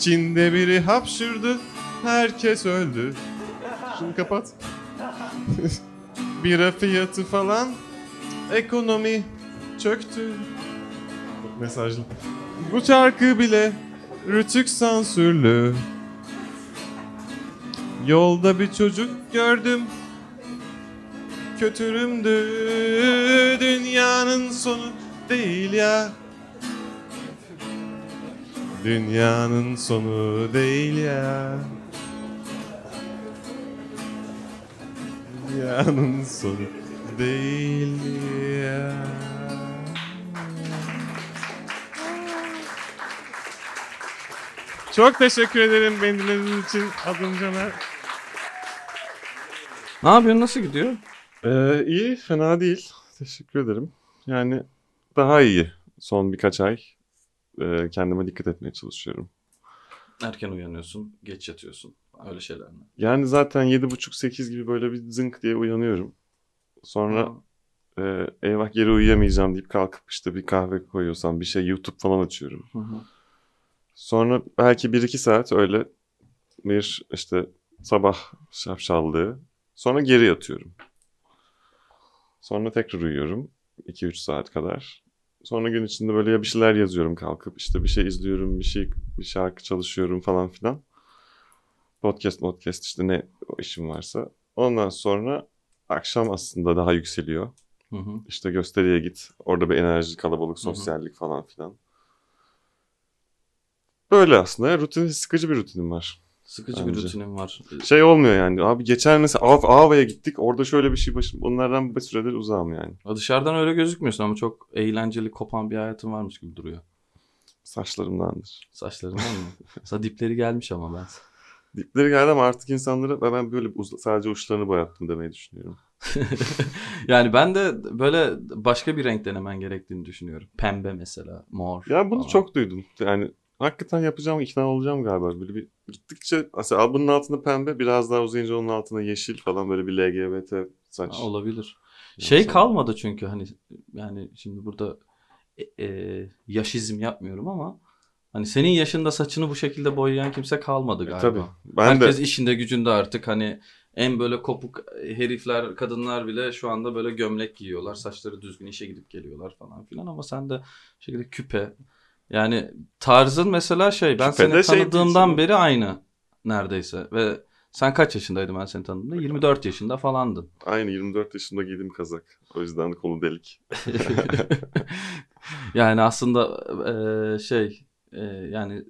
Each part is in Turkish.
Çin'de biri hapşırdı. Herkes öldü. Şunu kapat. Bira fiyatı falan. Ekonomi çöktü. Mesajlı. Bu şarkı bile rütük sansürlü. Yolda bir çocuk gördüm. Kötürümdü. Dünyanın sonu değil ya. Dünyanın sonu değil ya. Dünyanın sonu değil ya. Çok teşekkür ederim beni dinlediğiniz için. Adım Caner. Ne yapıyorsun? Nasıl gidiyor? Ee, iyi, fena değil. Teşekkür ederim. Yani daha iyi son birkaç ay. Ee, kendime dikkat etmeye çalışıyorum. Erken uyanıyorsun, geç yatıyorsun. Öyle şeyler mi? Yani zaten 7.30-8 gibi böyle bir zınk diye uyanıyorum. Sonra e, eyvah geri uyuyamayacağım deyip kalkıp işte bir kahve koyuyorsam bir şey YouTube falan açıyorum. Hı hı. Sonra belki 1-2 saat öyle bir işte sabah şapşallığı. Sonra geri yatıyorum. Sonra tekrar uyuyorum. 2-3 saat kadar. Sonra gün içinde böyle ya bir şeyler yazıyorum kalkıp işte bir şey izliyorum, bir şey bir şarkı çalışıyorum falan filan. Podcast, podcast işte ne işim varsa. Ondan sonra akşam aslında daha yükseliyor. Hı hı. İşte gösteriye git. Orada bir enerji, kalabalık, hı. sosyallik falan filan. Böyle aslında. Rutin, sıkıcı bir rutinim var. Sıkıcı bir Bence. rutinim var. Şey olmuyor yani. Abi geçen mesela Av, Ava'ya gittik. Orada şöyle bir şey başım. Onlardan bir süredir uzağım yani. Dışarıdan öyle gözükmüyorsun ama çok eğlenceli, kopan bir hayatın varmış gibi duruyor. Saçlarımdandır. Saçlarından mı? Sana dipleri gelmiş ama ben. Dipleri geldi ama artık insanlara "Ben- ben böyle sadece uçlarını boyattım demeyi düşünüyorum. yani ben de böyle başka bir renk denemen gerektiğini düşünüyorum. Pembe mesela, mor. Ya bunu falan. çok duydum. Yani hakikaten yapacağım, ikna olacağım galiba. Böyle bir gittikçe mesela bunun altında pembe, biraz daha uzayınca onun altında yeşil falan böyle bir LGBT saç. Ha, olabilir. Şey Yapsam. kalmadı çünkü hani yani şimdi burada e, e, yaşizm yapmıyorum ama hani senin yaşında saçını bu şekilde boyayan kimse kalmadı E, galiba. tabii. Ben Herkes de işinde gücünde artık hani en böyle kopuk herifler, kadınlar bile şu anda böyle gömlek giyiyorlar. Saçları düzgün işe gidip geliyorlar falan filan ama sen de şekilde küpe. Yani tarzın mesela şey ben Küpe seni şey tanıdığımdan beri aynı neredeyse ve sen kaç yaşındaydın ben seni tanıdığımda? 24 yaşında falandın. aynı 24 yaşında giydim kazak. O yüzden kolu delik. yani aslında eee, şey eee, yani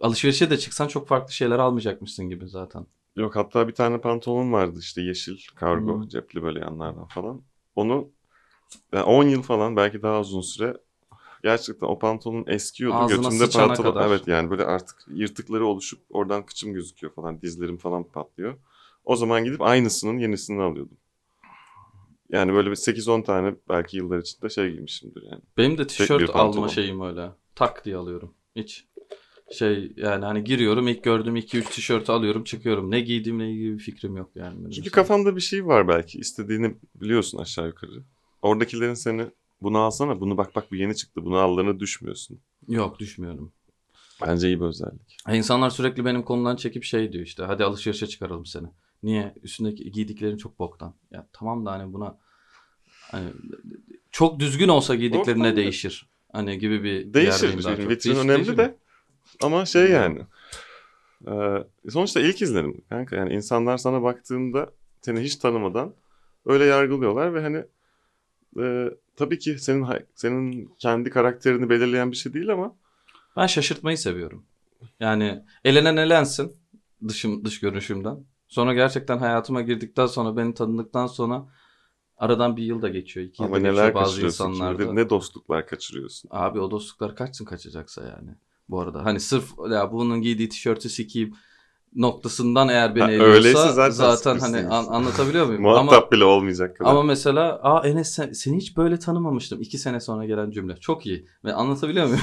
alışverişe de çıksan çok farklı şeyler almayacakmışsın gibi zaten. Yok hatta bir tane pantolon vardı işte yeşil kargo Hı. cepli böyle yanlardan falan. Onu yani 10 yıl falan belki daha uzun süre gerçekten o pantolon eskiyordu. Ağzına Götümde pantolon kadar. evet yani böyle artık yırtıkları oluşup oradan kıçım gözüküyor falan dizlerim falan patlıyor. O zaman gidip aynısının yenisini alıyordum. Yani böyle bir 8-10 tane belki yıllar içinde şey giymişimdir yani. Benim de tişört alma şeyim öyle. Tak diye alıyorum. Hiç şey yani hani giriyorum ilk gördüğüm 2-3 tişörtü alıyorum çıkıyorum. Ne giydiğimle ilgili bir fikrim yok yani. benim Çünkü mesela. kafanda bir şey var belki istediğini biliyorsun aşağı yukarı. Oradakilerin seni bunu alsana bunu bak bak bu yeni çıktı bunu allarına düşmüyorsun. Yok düşmüyorum. Bence iyi bir özellik. Ha, İnsanlar sürekli benim konudan çekip şey diyor işte hadi alışverişe çıkaralım seni. Niye? Üstündeki giydiklerin çok boktan. Ya tamam da hani buna hani çok düzgün olsa giydiklerin Boktan ne da- değişir? Hani gibi bir Değişir. çok. vitrin Değiş- önemli değişir de. mi? Ama şey yani. e, sonuçta ilk izlenim kanka. Yani insanlar sana baktığında seni hiç tanımadan öyle yargılıyorlar ve hani e, tabii ki senin senin kendi karakterini belirleyen bir şey değil ama Ben şaşırtmayı seviyorum. Yani elenen elensin dışım dış görünüşümden. Sonra gerçekten hayatıma girdikten sonra beni tanıdıktan sonra aradan bir yıl da geçiyor. iki yıl ama da neler geçiyor bazı insanlarda. ne dostluklar kaçırıyorsun. Abi o dostluklar kaçsın kaçacaksa yani. Bu arada hani sırf ya bunun giydiği tişörtü sikeyim noktasından eğer beni Ha, öyleyse zaten, zaten hani an- anlatabiliyor muyum? Muhatap ama bile olmayacak kadar. ama mesela aa Enes sen- seni hiç böyle tanımamıştım. iki sene sonra gelen cümle. Çok iyi. Ve anlatabiliyor muyum?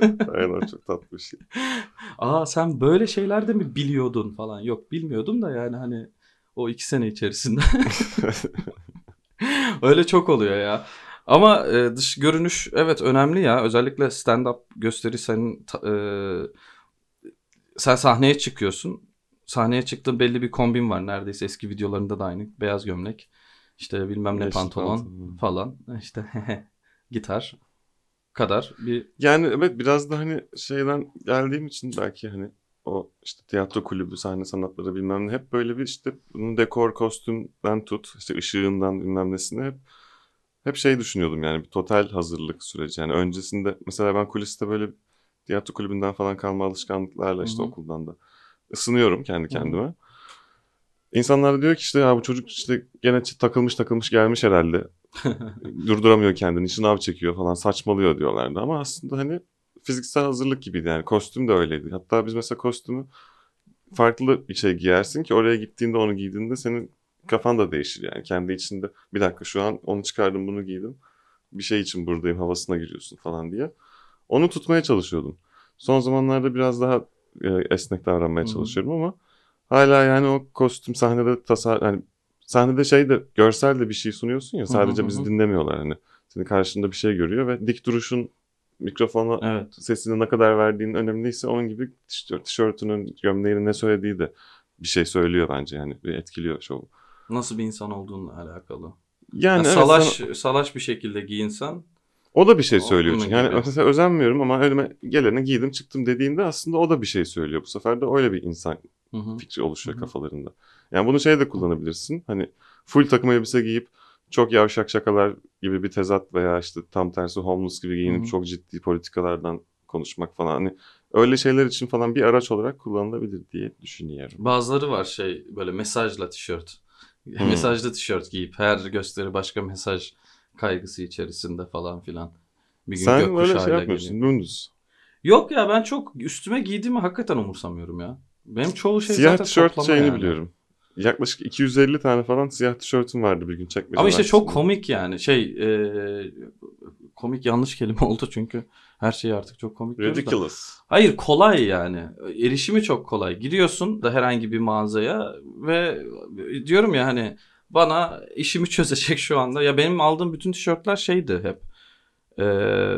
Aynen çok tatlı bir şey. aa sen böyle şeyler de mi biliyordun falan. Yok bilmiyordum da yani hani o iki sene içerisinde. Öyle çok oluyor ya. Ama e, dış görünüş evet önemli ya. Özellikle stand-up gösteri senin ta- e, sen sahneye çıkıyorsun. Sahneye çıktığın belli bir kombin var. Neredeyse eski videolarında da aynı. Beyaz gömlek. işte bilmem ne pantolon falan. İşte gitar kadar bir Yani evet biraz da hani şeyden geldiğim için belki hani o işte tiyatro kulübü, sahne sanatları bilmem ne hep böyle bir işte bunun dekor, kostümden tut, işte ışığından bilmem nesine hep hep şey düşünüyordum yani bir total hazırlık süreci. Yani öncesinde mesela ben kuliste böyle tiyatro kulübünden falan kalma alışkanlıklarla işte Hı hı. okuldan da ısınıyorum kendi kendime. İnsanlar diyor ki işte ya bu çocuk işte gene takılmış takılmış gelmiş herhalde. Durduramıyor kendini, şınav çekiyor falan saçmalıyor diyorlardı. Ama aslında hani fiziksel hazırlık gibiydi yani kostüm de öyleydi. Hatta biz mesela kostümü farklı bir şey giyersin ki oraya gittiğinde onu giydiğinde senin kafan da değişir yani. Kendi içinde bir dakika şu an onu çıkardım bunu giydim. Bir şey için buradayım havasına giriyorsun falan diye. Onu tutmaya çalışıyordum. Son zamanlarda biraz daha e, esnek davranmaya çalışıyorum ama hala yani o kostüm sahnede tasar yani sahnede şey de görsel de bir şey sunuyorsun ya sadece bizi dinlemiyorlar hani. Senin karşında bir şey görüyor ve dik duruşun mikrofona evet. sesini ne kadar verdiğin önemliyse onun gibi tişört- tişörtünün, gömleğinin ne söylediği de bir şey söylüyor bence yani etkiliyor şovu. Nasıl bir insan olduğunla alakalı. Yani Yani evet, salaş sana- salaş bir şekilde giyinsen o da bir şey söylüyor çünkü. Yani mesela özenmiyorum ama önüme geleni giydim çıktım dediğinde aslında o da bir şey söylüyor. Bu sefer de öyle bir insan hı hı. fikri oluşuyor Hı hı. kafalarında. Yani bunu şey de kullanabilirsin. Hani full takım elbise giyip çok yavşak şakalar gibi bir tezat veya işte tam tersi homeless gibi giyinip Hı hı. çok ciddi politikalardan konuşmak falan. Hani öyle şeyler için falan bir araç olarak kullanılabilir diye düşünüyorum. Bazıları var şey böyle mesajla tişört. Hmm. Mesajlı tişört giyip her gösteri başka mesaj kaygısı içerisinde falan filan. Bir gün Sen öyle gökkuşağıyla şey yapmıyorsun geliyor. dümdüz. Yok ya ben çok üstüme giydiğimi hakikaten umursamıyorum ya. Benim çoğu şey siyah zaten tişört şeyini yani. biliyorum. Yaklaşık 250 tane falan siyah tişörtüm vardı bir gün çekmece. Ama işte çok komik yani. Şey e, komik yanlış kelime oldu çünkü her şey artık çok komik diyoruz da. Ridiculous. Hayır kolay yani. Erişimi çok kolay. Giriyorsun da herhangi bir mağazaya ve diyorum ya hani bana işimi çözecek şu anda. Ya benim aldığım bütün tişörtler şeydi hep. Ee,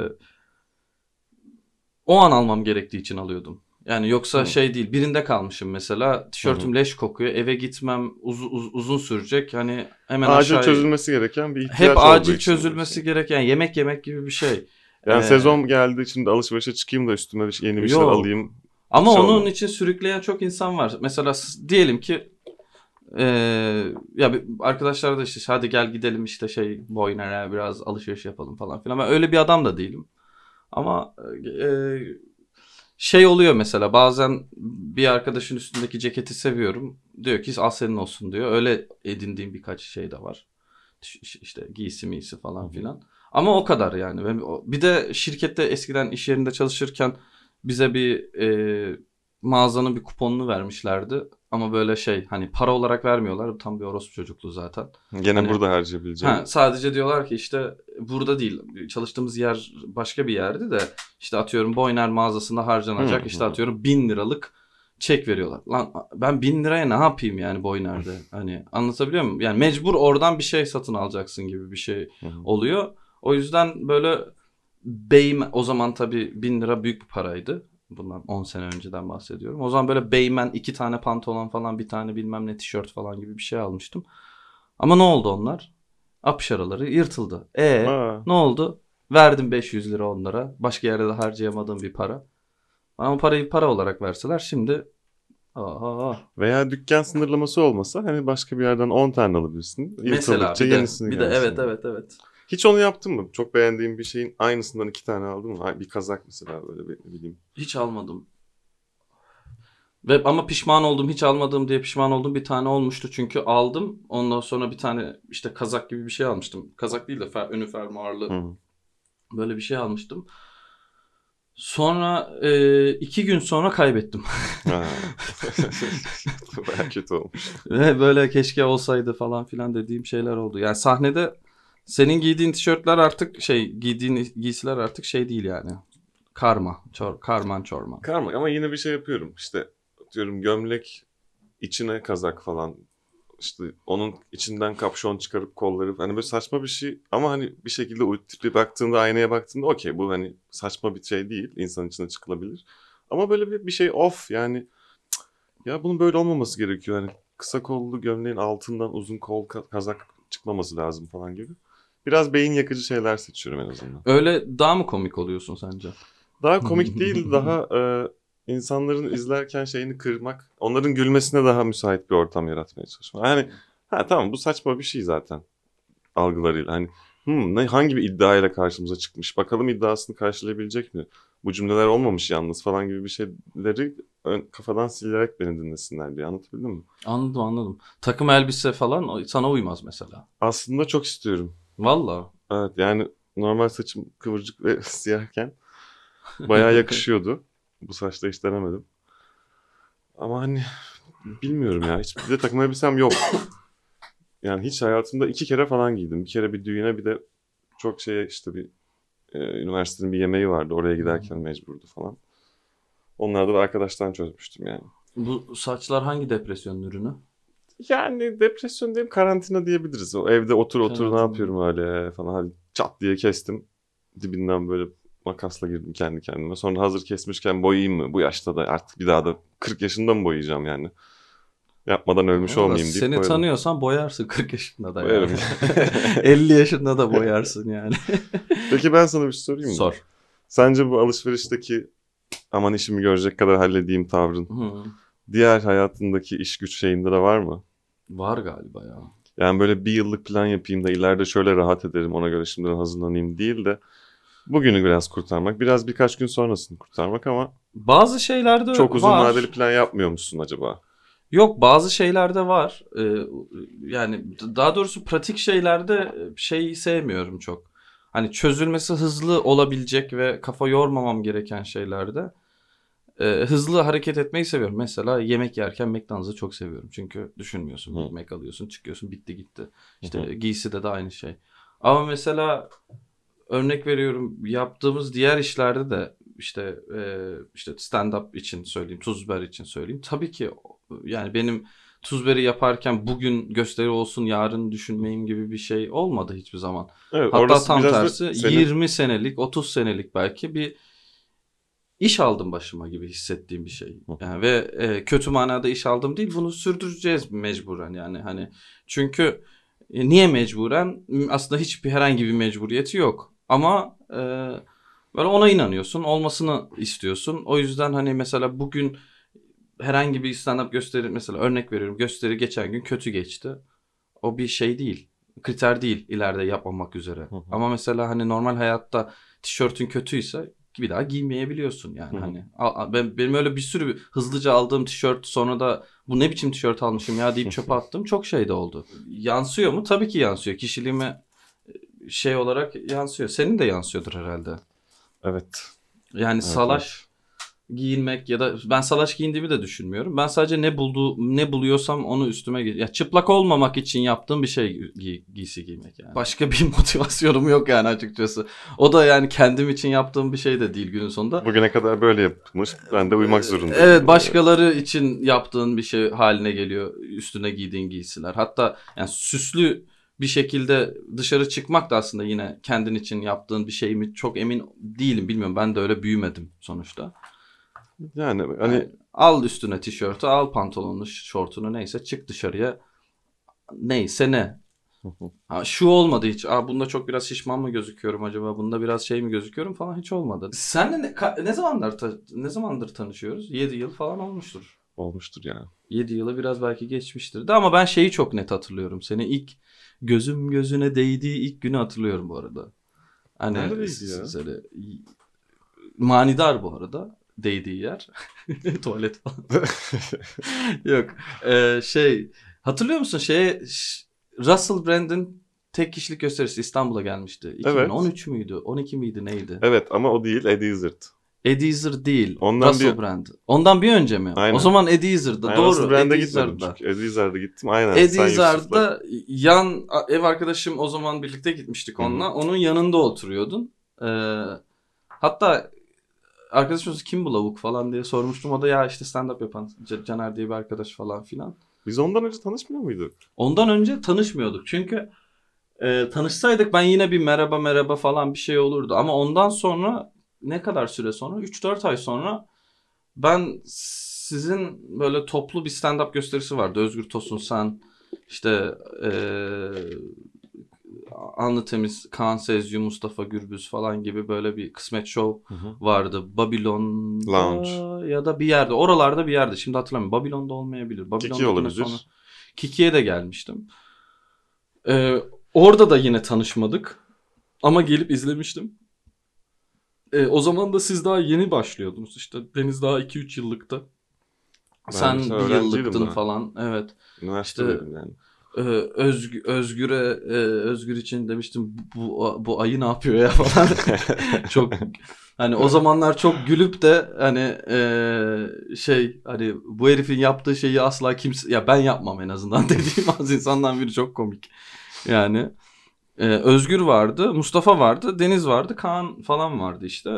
o an almam gerektiği için alıyordum. Yani yoksa Hı. şey değil. Birinde kalmışım mesela. Tişörtüm leş kokuyor. Eve gitmem uz- uz- uzun sürecek. Hani hemen Acil aşağıya... çözülmesi gereken bir ihtiyaç Hep acil çözülmesi böyle. gereken yemek yemek gibi bir şey. Yani Ee, sezon geldi şimdi alışverişe çıkayım da üstüme bir şey- yeni bir şeyler alayım. Ama Hiç onun olmaz. için sürükleyen çok insan var. Mesela diyelim ki eee, ya bir- arkadaşlar da işte hadi gel gidelim işte şey Boyner'e biraz alışveriş yapalım falan filan. Ben öyle bir adam da değilim. Ama eee, şey oluyor mesela bazen bir arkadaşın üstündeki ceketi seviyorum. Diyor ki al senin olsun diyor. Öyle edindiğim birkaç şey de var. İşte giysi miysi falan filan. Ama o kadar yani. Bir de şirkette eskiden iş yerinde çalışırken bize bir e, mağazanın bir kuponunu vermişlerdi. Ama böyle şey hani para olarak vermiyorlar. Tam bir orospu çocukluğu zaten. Gene Hani- burada harcayabileceğim. Ha, sadece diyorlar ki işte burada değil. Çalıştığımız yer başka bir yerdi de işte atıyorum Boyner mağazasında harcanacak Hı, işte hı. atıyorum bin liralık çek veriyorlar. Lan ben bin liraya ne yapayım yani Boyner'de? Hani anlatabiliyor muyum? Yani mecbur oradan bir şey satın alacaksın gibi bir şey Hı hı. oluyor. O yüzden böyle Beymen o zaman tabii bin lira büyük bir paraydı. Bundan 10 sene önceden bahsediyorum. O zaman böyle Beymen iki tane pantolon falan bir tane bilmem ne tişört falan gibi bir şey almıştım. Ama ne oldu onlar? Apış araları yırtıldı. E Aa, ne oldu? Verdim 500 lira onlara. Başka yerde de harcayamadığım bir para. Ama parayı para olarak verseler şimdi Aha. veya dükkan sınırlaması olmasa hani başka bir yerden 10 tane alabilirsin. Mesela bir de, yenisini bir de evet evet evet. Hiç onu yaptın mı? Çok beğendiğin bir şeyin aynısından iki tane aldın mı? Bir kazak mesela böyle bir, ne bileyim. Hiç almadım. Ve ama pişman oldum hiç almadığım diye pişman oldum bir tane olmuştu çünkü aldım ondan sonra bir tane işte kazak gibi bir şey almıştım kazak değil de fer, önü fermuarlı Hı. böyle bir şey almıştım sonra e, iki gün sonra kaybettim. Baya kötü olmuş. ve böyle keşke olsaydı falan filan dediğim şeyler oldu yani sahnede senin giydiğin tişörtler artık şey giydiğin giysiler artık şey değil yani karma çor, karman çorman Karma ama yine bir şey yapıyorum. İşte diyorum gömlek içine kazak falan. İşte onun içinden kapşon çıkarıp kolları hani böyle saçma bir şey ama hani bir şekilde uyutup baktığında aynaya baktığında okey bu hani saçma bir şey değil insan içine çıkılabilir. Ama böyle bir, bir şey off yani ya bunun böyle olmaması gerekiyor. Yani kısa kollu gömleğin altından uzun kol ka- kazak çıkmaması lazım falan gibi. Biraz beyin yakıcı şeyler seçiyorum en azından. Öyle daha mı komik oluyorsun sence? Daha komik değil, daha e, insanların izlerken şeyini kırmak, onların gülmesine daha müsait bir ortam yaratmaya çalışmak. Yani ha tamam bu saçma bir şey zaten algılarıyla. Hani hmm, ne, hangi bir iddiayla karşımıza çıkmış, bakalım iddiasını karşılayabilecek mi? Bu cümleler olmamış yalnız falan gibi bir şeyleri ön, kafadan silerek beni dinlesinler diye anlatabildim mi? Anladım anladım. Takım elbise falan sana uymaz mesela. Aslında çok istiyorum. Valla. Evet yani normal saçım kıvırcık ve siyahken bayağı yakışıyordu. Bu saçta hiç denemedim. Ama hani bilmiyorum ya. Hiç bir de takım elbisem yok. Yani hiç hayatımda iki kere falan giydim. Bir kere bir düğüne bir de çok şey işte bir e, üniversitenin bir yemeği vardı. Oraya giderken mecburdu falan. Onlarda da arkadaştan çözmüştüm yani. Bu saçlar hangi depresyonun ürünü? Yani depresyon değil karantina diyebiliriz. O evde otur otur ne Karantina. yapıyorum öyle falan. Hadi çat diye kestim. Dibinden böyle makasla girdim kendi kendime. Sonra hazır kesmişken boyayayım mı? Bu yaşta da artık bir daha da 40 yaşında mı boyayacağım yani? Yapmadan ölmüş Valla olmayayım deyip Seni boyadım. tanıyorsan boyarsın 40 yaşında da yani. Boyarım. 50 yaşında da boyarsın yani. Peki ben sana bir şey sorayım mı? Sor. Sence bu alışverişteki aman işimi görecek kadar halledeyim tavrın Hı. diğer hayatındaki iş güç şeyinde de var mı? Var galiba ya. Yani böyle bir yıllık plan yapayım da ileride şöyle rahat ederim ona göre şimdiden hazırlanayım değil de bugünü biraz kurtarmak. Biraz birkaç gün sonrasını kurtarmak ama Bazı şeylerde çok uzun var. vadeli plan yapmıyor musun acaba? Yok bazı şeylerde var. Ee, yani daha doğrusu pratik şeylerde şeyi sevmiyorum çok. Hani çözülmesi hızlı olabilecek ve kafa yormamam gereken şeylerde e, hızlı hareket etmeyi seviyorum. Mesela yemek yerken McDonald's'ı çok seviyorum. Çünkü düşünmüyorsun. Hı. Yemek alıyorsun, çıkıyorsun, bitti gitti. İşte Hı hı. giyside de aynı şey. Ama mesela örnek veriyorum yaptığımız diğer işlerde de işte e, işte stand up için söyleyeyim, tuzber için söyleyeyim. Tabii ki yani benim tuzberi yaparken bugün gösteri olsun yarın düşünmeyeyim gibi bir şey olmadı hiçbir zaman. Evet, Hatta tam tersi senin- 20 senelik 30 senelik belki bir iş aldım başıma gibi hissettiğim bir şey. Yani ve e, kötü manada iş aldım değil bunu sürdüreceğiz mecburen yani. Hani çünkü e, niye mecburen? Aslında hiçbir herhangi bir mecburiyeti yok. Ama e, böyle ona inanıyorsun olmasını istiyorsun. O yüzden hani mesela bugün herhangi bir stand-up gösteri mesela örnek veriyorum gösteri geçen gün kötü geçti. O bir şey değil kriter değil ileride yapmamak üzere. Ama mesela hani normal hayatta tişörtün kötüyse bir daha giymeyebiliyorsun yani Hı hı. hani. Al- Ben benim öyle bir sürü hızlıca aldığım tişört sonra da bu ne biçim tişört almışım ya deyip çöpe attım çok şey de oldu. Yansıyor mu? Tabii ki yansıyor. Kişiliğime e, şey olarak yansıyor. Senin de yansıyordur herhalde. Evet. Yani Evet, salaş giyinmek ya da ben salaş giyindiğimi de düşünmüyorum. Ben sadece ne bulduğu ne buluyorsam onu üstüme giy. Ya çıplak olmamak için yaptığım bir şey giy- giysi giymek yani. Başka bir motivasyonum yok yani açıkçası. O da yani kendim için yaptığım bir şey de değil günün sonunda. Bugüne kadar böyle yapılmış. Ben de uymak zorundayım. Evet başkaları için yaptığın bir şey haline geliyor üstüne giydiğin giysiler. Hatta yani süslü bir şekilde dışarı çıkmak da aslında yine kendin için yaptığın bir şey mi çok emin değilim bilmiyorum ben de öyle büyümedim sonuçta. Yani hani Yani al üstüne tişörtü, al pantolonunu, şortunu neyse çık dışarıya. Neyse ne. Ha, şu olmadı hiç. Aa, bunda çok biraz şişman mı gözüküyorum acaba? Bunda biraz şey mi gözüküyorum falan hiç olmadı. Senle ne, ka- ne zamandır ta- ne zamandır tanışıyoruz? 7 yıl falan olmuştur. olmuştur yani. 7 yılı biraz belki geçmiştir de ama ben şeyi çok net hatırlıyorum. Seni ilk gözüm gözüne değdiği ilk günü hatırlıyorum bu arada. Hani Neredeydi ya? Böyle, manidar bu arada değdiği yer. Tuvalet falan. Yok. Ee, şey hatırlıyor musun şeye Russell Brand'in tek kişilik gösterisi İstanbul'a gelmişti. 2013 müydü? 12 miydi neydi? evet ama o değil Eddie Izzard. Eddie Izzard değil. Ondan Russell bir- Brand. Ondan bir önce mi? Aynen. O zaman Eddie Izzard'da. Doğru. Russell Brand'e gitmedim çünkü. Eddie Izzard'a gittim aynen. Eddie. Izzard'da yan ev arkadaşım o zaman birlikte gitmiştik onunla. Onun yanında oturuyordun. Ee, hatta arkadaşımız kim bu lavuk falan diye sormuştum. O da ya işte stand up yapan C- Caner diye bir arkadaş falan filan. Biz ondan önce tanışmıyor muyduk? Ondan önce tanışmıyorduk. Çünkü e, tanışsaydık ben yine bir merhaba merhaba falan bir şey olurdu. Ama ondan sonra ne kadar süre sonra? 3-4 ay sonra ben sizin böyle toplu bir stand-up gösterisi vardı. Özgür Tosun sen işte eee Anlı Temiz, Kaan Sezgü, Mustafa Gürbüz falan gibi böyle bir kısmet show vardı. Babylon Lounge. ya da bir yerde. Oralarda bir yerde. Şimdi hatırlamıyorum. Babylon'da olmayabilir. Babylon'da Kiki olabilir. Sonra... Kiki'ye de gelmiştim. Ee, orada da yine tanışmadık. Ama gelip izlemiştim. Ee, o zaman da siz daha yeni başlıyordunuz. İşte Deniz daha 2-3 yıllıkta. Ben Sen bir yıllıktın falan. Evet. Üniversitedeydim yani. Ee, Özgü, Özgür'e e, Özgür için demiştim bu bu ayı ne yapıyor ya falan. çok hani o zamanlar çok gülüp de hani e, şey hani bu herifin yaptığı şeyi asla kimse ya ben yapmam en azından dediğim az insandan biri çok komik. Yani e, Özgür vardı, Mustafa vardı, Deniz vardı, Kaan falan vardı işte.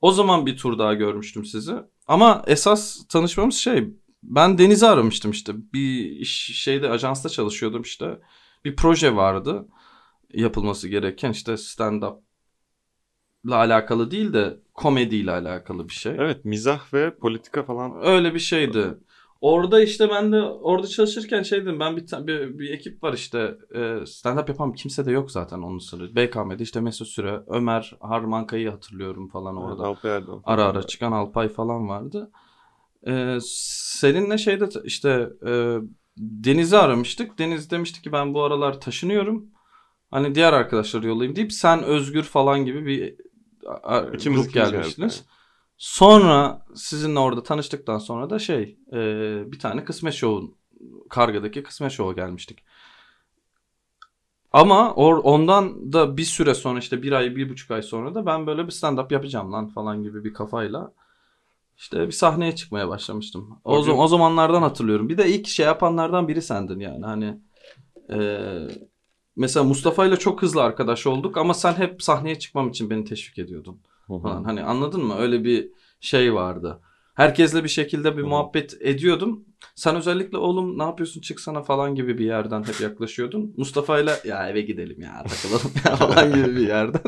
O zaman bir tur daha görmüştüm sizi. Ama esas tanışmamız şey ben Deniz'i aramıştım işte. Bir iş, şeyde ajansta çalışıyordum işte. Bir proje vardı yapılması gereken işte stand up ile alakalı değil de komediyle alakalı bir şey. Evet mizah ve politika falan. Öyle bir şeydi. Orada işte ben de orada çalışırken şey dedim ben bir, bir, bir ekip var işte e, stand up yapan kimse de yok zaten onun sırrı. BKM'de işte Mesut Süre, Ömer Harmankay'ı hatırlıyorum falan orada. Alpay Erdoğan. Ara ara çıkan Alpay falan vardı. Ee, seninle şeyde işte e, Deniz'i aramıştık. Deniz demişti ki ben bu aralar taşınıyorum. Hani diğer arkadaşları yollayayım deyip sen Özgür falan gibi bir İkimiz grup gelmiştiniz. geldik, Sonra sizinle orada tanıştıktan sonra da şey e, bir tane kısmet şovun kargadaki kısmet şova gelmiştik. Ama or, ondan da bir süre sonra işte bir ay bir buçuk ay sonra da ben böyle bir stand-up yapacağım lan falan gibi bir kafayla işte bir sahneye çıkmaya başlamıştım. O, zaman, o zamanlardan hatırlıyorum. Bir de ilk şey yapanlardan biri sendin yani hani e, mesela Mustafa ile çok hızlı arkadaş olduk ama sen hep sahneye çıkmam için beni teşvik ediyordun falan. Hani anladın mı? Öyle bir şey vardı. Herkesle bir şekilde bir muhabbet ediyordum. Sen özellikle oğlum ne yapıyorsun çıksana falan gibi bir yerden hep yaklaşıyordun. Mustafa ile ya eve gidelim ya takılalım ya falan gibi bir yerden.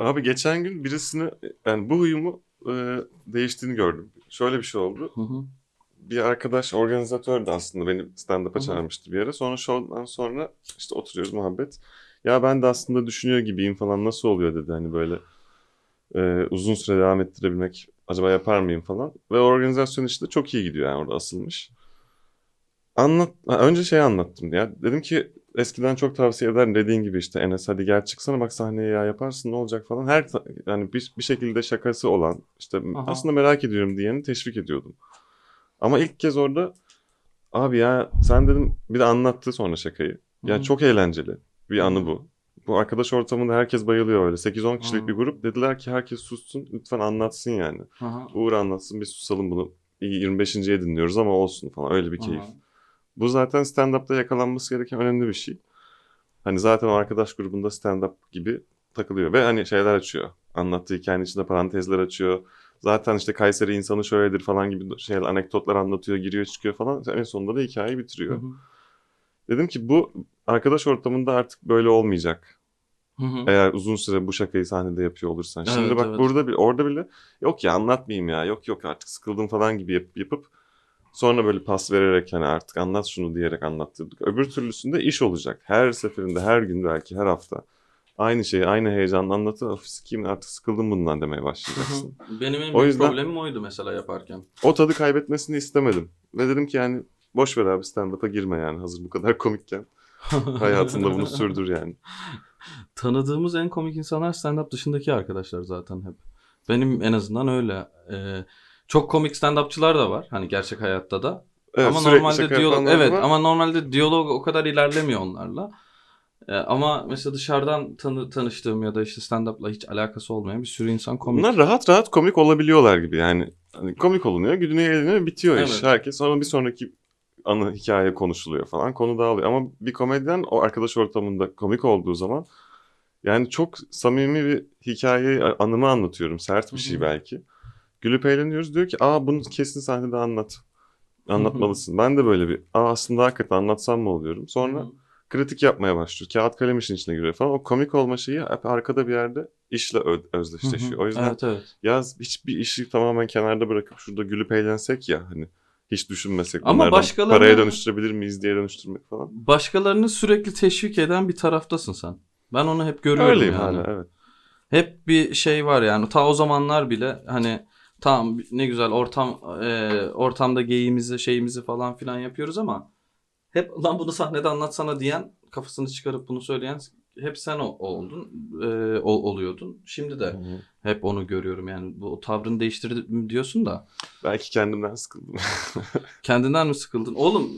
Abi geçen gün birisini yani bu huyumu e, değiştiğini gördüm. Şöyle bir şey oldu. Hı hı. Bir arkadaş organizatördü aslında beni stand-up'a çağırmıştı bir yere. Sonra show'dan sonra işte oturuyoruz muhabbet. Ya ben de aslında düşünüyor gibiyim falan nasıl oluyor dedi hani böyle e, uzun süre devam ettirebilmek acaba yapar mıyım falan. Ve organizasyon işte çok iyi gidiyor yani orada asılmış. Anlat, önce şey anlattım ya. Dedim ki eskiden çok tavsiye ederim dediğin gibi işte Enes hadi gel çıksana bak sahneye ya yaparsın ne olacak falan. Her yani bir, bir şekilde şakası olan işte Aha. aslında merak ediyorum diyeni teşvik ediyordum. Ama ilk kez orada abi ya sen dedim bir de anlattı sonra şakayı. Ya Hı. çok eğlenceli bir anı bu. Bu arkadaş ortamında herkes bayılıyor öyle. 8-10 kişilik Hı. bir grup. Dediler ki herkes sussun lütfen anlatsın yani. Aha. Uğur anlatsın biz susalım bunu. İyi 25.ye dinliyoruz ama olsun falan öyle bir keyif. Aha. Bu zaten stand-up'ta yakalanması gereken önemli bir şey. Hani zaten o arkadaş grubunda stand-up gibi takılıyor. Ve hani şeyler açıyor. Anlattığı hikayenin içinde parantezler açıyor. Zaten işte Kayseri insanı şöyledir falan gibi şeyler, anekdotlar anlatıyor, giriyor çıkıyor falan. En sonunda da hikayeyi bitiriyor. Hı hı. Dedim ki bu arkadaş ortamında artık böyle olmayacak. Hı hı. Eğer uzun süre bu şakayı sahnede yapıyor olursan. Şimdi Evet, bak evet. burada bir orada bile yok ya anlatmayayım ya. Yok yok artık sıkıldım falan gibi yap- yapıp sonra böyle pas vererek hani artık anlat şunu diyerek anlattırdık. Öbür türlüsünde iş olacak. Her seferinde her gün belki her hafta aynı şeyi aynı heyecanla anlatır. Of sikeyim artık sıkıldım bundan demeye başlayacaksın. Benim en büyük yüzden- problemim oydu mesela yaparken. o tadı kaybetmesini istemedim. Ve dedim ki yani boş ver abi stand-up'a girme yani hazır bu kadar komikken. Hayatında bunu sürdür yani. Tanıdığımız en komik insanlar stand-up dışındaki arkadaşlar zaten hep. Benim en azından öyle. Ee, çok komik stand-upçılar da var. Hani gerçek hayatta da. Evet, ama normalde diyalog evet var. ama normalde diyalog o kadar ilerlemiyor onlarla. Ee, ama mesela dışarıdan tanı, tanıştığım ya da işte stand-up'la hiç alakası olmayan bir sürü insan komik. Bunlar rahat rahat komik olabiliyorlar gibi yani. Hani komik olunuyor, gülünüyor, eğleniyor, bitiyor iş. Evet. Herkes sonra bir sonraki anı hikaye konuşuluyor falan. Konu dağılıyor. Ama bir komedyen o arkadaş ortamında komik olduğu zaman yani çok samimi bir hikayeyi, anımı anlatıyorum. Sert bir şey belki. Gülüp eğleniyoruz. Diyor ki aa bunu kesin sahnede anlat. Anlatmalısın. Ben de böyle bir aa aslında hakikaten anlatsam mı oluyorum. Sonra kritik yapmaya başlıyor. Kağıt kalem işin içine giriyor falan. O komik olma şeyi hep arkada bir yerde işle özdeşleşiyor. O yüzden Evet evet. yaz hiçbir işi tamamen kenarda bırakıp şurada gülüp eğlensek ya hani hiç düşünmesek. Ama bunlardan başkalarına- Paraya dönüştürebilir miyiz diye dönüştürmek falan. Başkalarını sürekli teşvik eden bir taraftasın sen. Ben onu hep görüyorum Öyleyim yani. hala evet. Hep bir şey var yani. Ta o zamanlar bile hani tamam ne güzel ortam e, ortamda geyiğimizi şeyimizi falan filan yapıyoruz ama hep lan bunu sahnede anlatsana diyen kafasını çıkarıp bunu söyleyen hep sen o, oldun e, o, oluyordun. Şimdi de hep onu görüyorum yani bu tavrını değiştirdim diyorsun da Belki kendimden sıkıldım. kendinden mi sıkıldın? Oğlum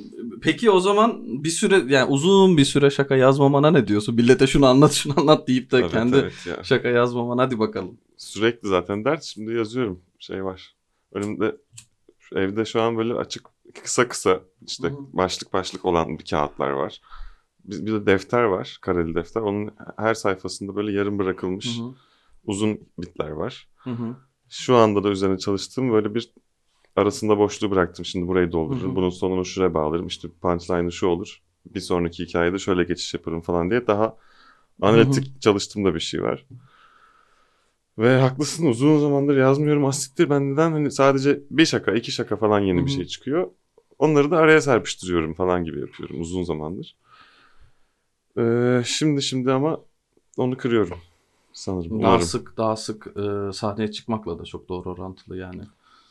peki o zaman bir süre yani uzun bir süre şaka yazmamana ne diyorsun? Millete şunu anlat şunu anlat deyip de Evet, kendi evet ya. şaka yazmaman hadi bakalım. Sürekli zaten dert. Şimdi yazıyorum. Şey var. Önümde evde şu an böyle açık kısa kısa işte Hı hı. başlık başlık olan bir kağıtlar var. Bir, bir de defter var. Kareli defter. Onun her sayfasında böyle yarım bırakılmış Hı hı. uzun bitler var. Hı hı. Şu anda da üzerine çalıştığım böyle bir arasında boşluğu bıraktım. Şimdi burayı doldururum. Hı hı. Bunun sonunu şuraya bağlarım. İşte punchline'ı şu olur. Bir sonraki hikayede şöyle geçiş yaparım falan diye daha analitik çalıştığım da bir şey var. Ve haklısın uzun zamandır yazmıyorum. Asittir ben neden hani sadece bir şaka iki şaka falan yeni Hı bir şey çıkıyor. Onları da araya serpiştiriyorum falan gibi yapıyorum uzun zamandır. Ee, şimdi şimdi ama onu kırıyorum sanırım. Daha umarım. sık daha sık e, sahneye çıkmakla da çok doğru orantılı yani.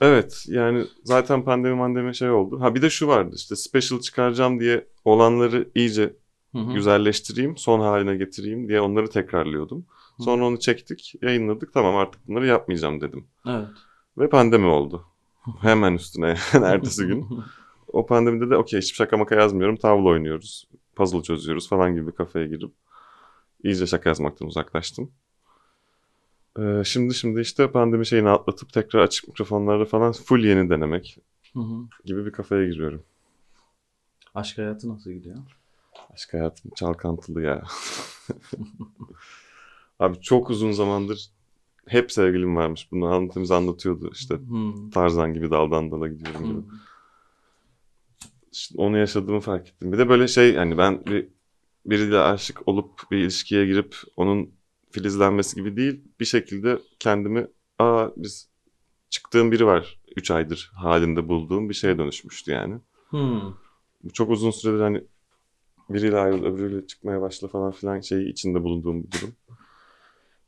Evet yani zaten pandemi mandemi şey oldu. Ha bir de şu vardı işte special çıkaracağım diye olanları iyice Hı hı. güzelleştireyim, son haline getireyim diye onları tekrarlıyordum. Sonra onu çektik, yayınladık. Tamam artık bunları yapmayacağım dedim. Evet. Ve pandemi oldu. Hemen üstüne yani ertesi gün. O pandemide de okey hiçbir şaka maka yazmıyorum. Tavla oynuyoruz. Puzzle çözüyoruz falan gibi bir kafeye girip iyice şaka yazmaktan uzaklaştım. Ee, şimdi şimdi işte pandemi şeyini atlatıp tekrar açık mikrofonlarda falan full yeni denemek Hı hı. gibi bir kafeye giriyorum. Aşk hayatı nasıl gidiyor? Aşk hayatım çalkantılı ya. Abi çok uzun zamandır hep sevgilim varmış. Bunu anlatımız anlatıyordu işte. Hı. Tarzan gibi daldan dala gidiyorum gibi. Hı. İşte onu yaşadığımı fark ettim. Bir de böyle şey hani ben bir biriyle aşık olup bir ilişkiye girip onun filizlenmesi gibi değil. Bir şekilde kendimi aa biz çıktığım biri var 3 aydır halinde bulduğum bir şeye dönüşmüştü yani. Bu çok uzun süredir hani biriyle ayrıl öbürüyle çıkmaya başla falan filan şeyi içinde bulunduğum bir durum.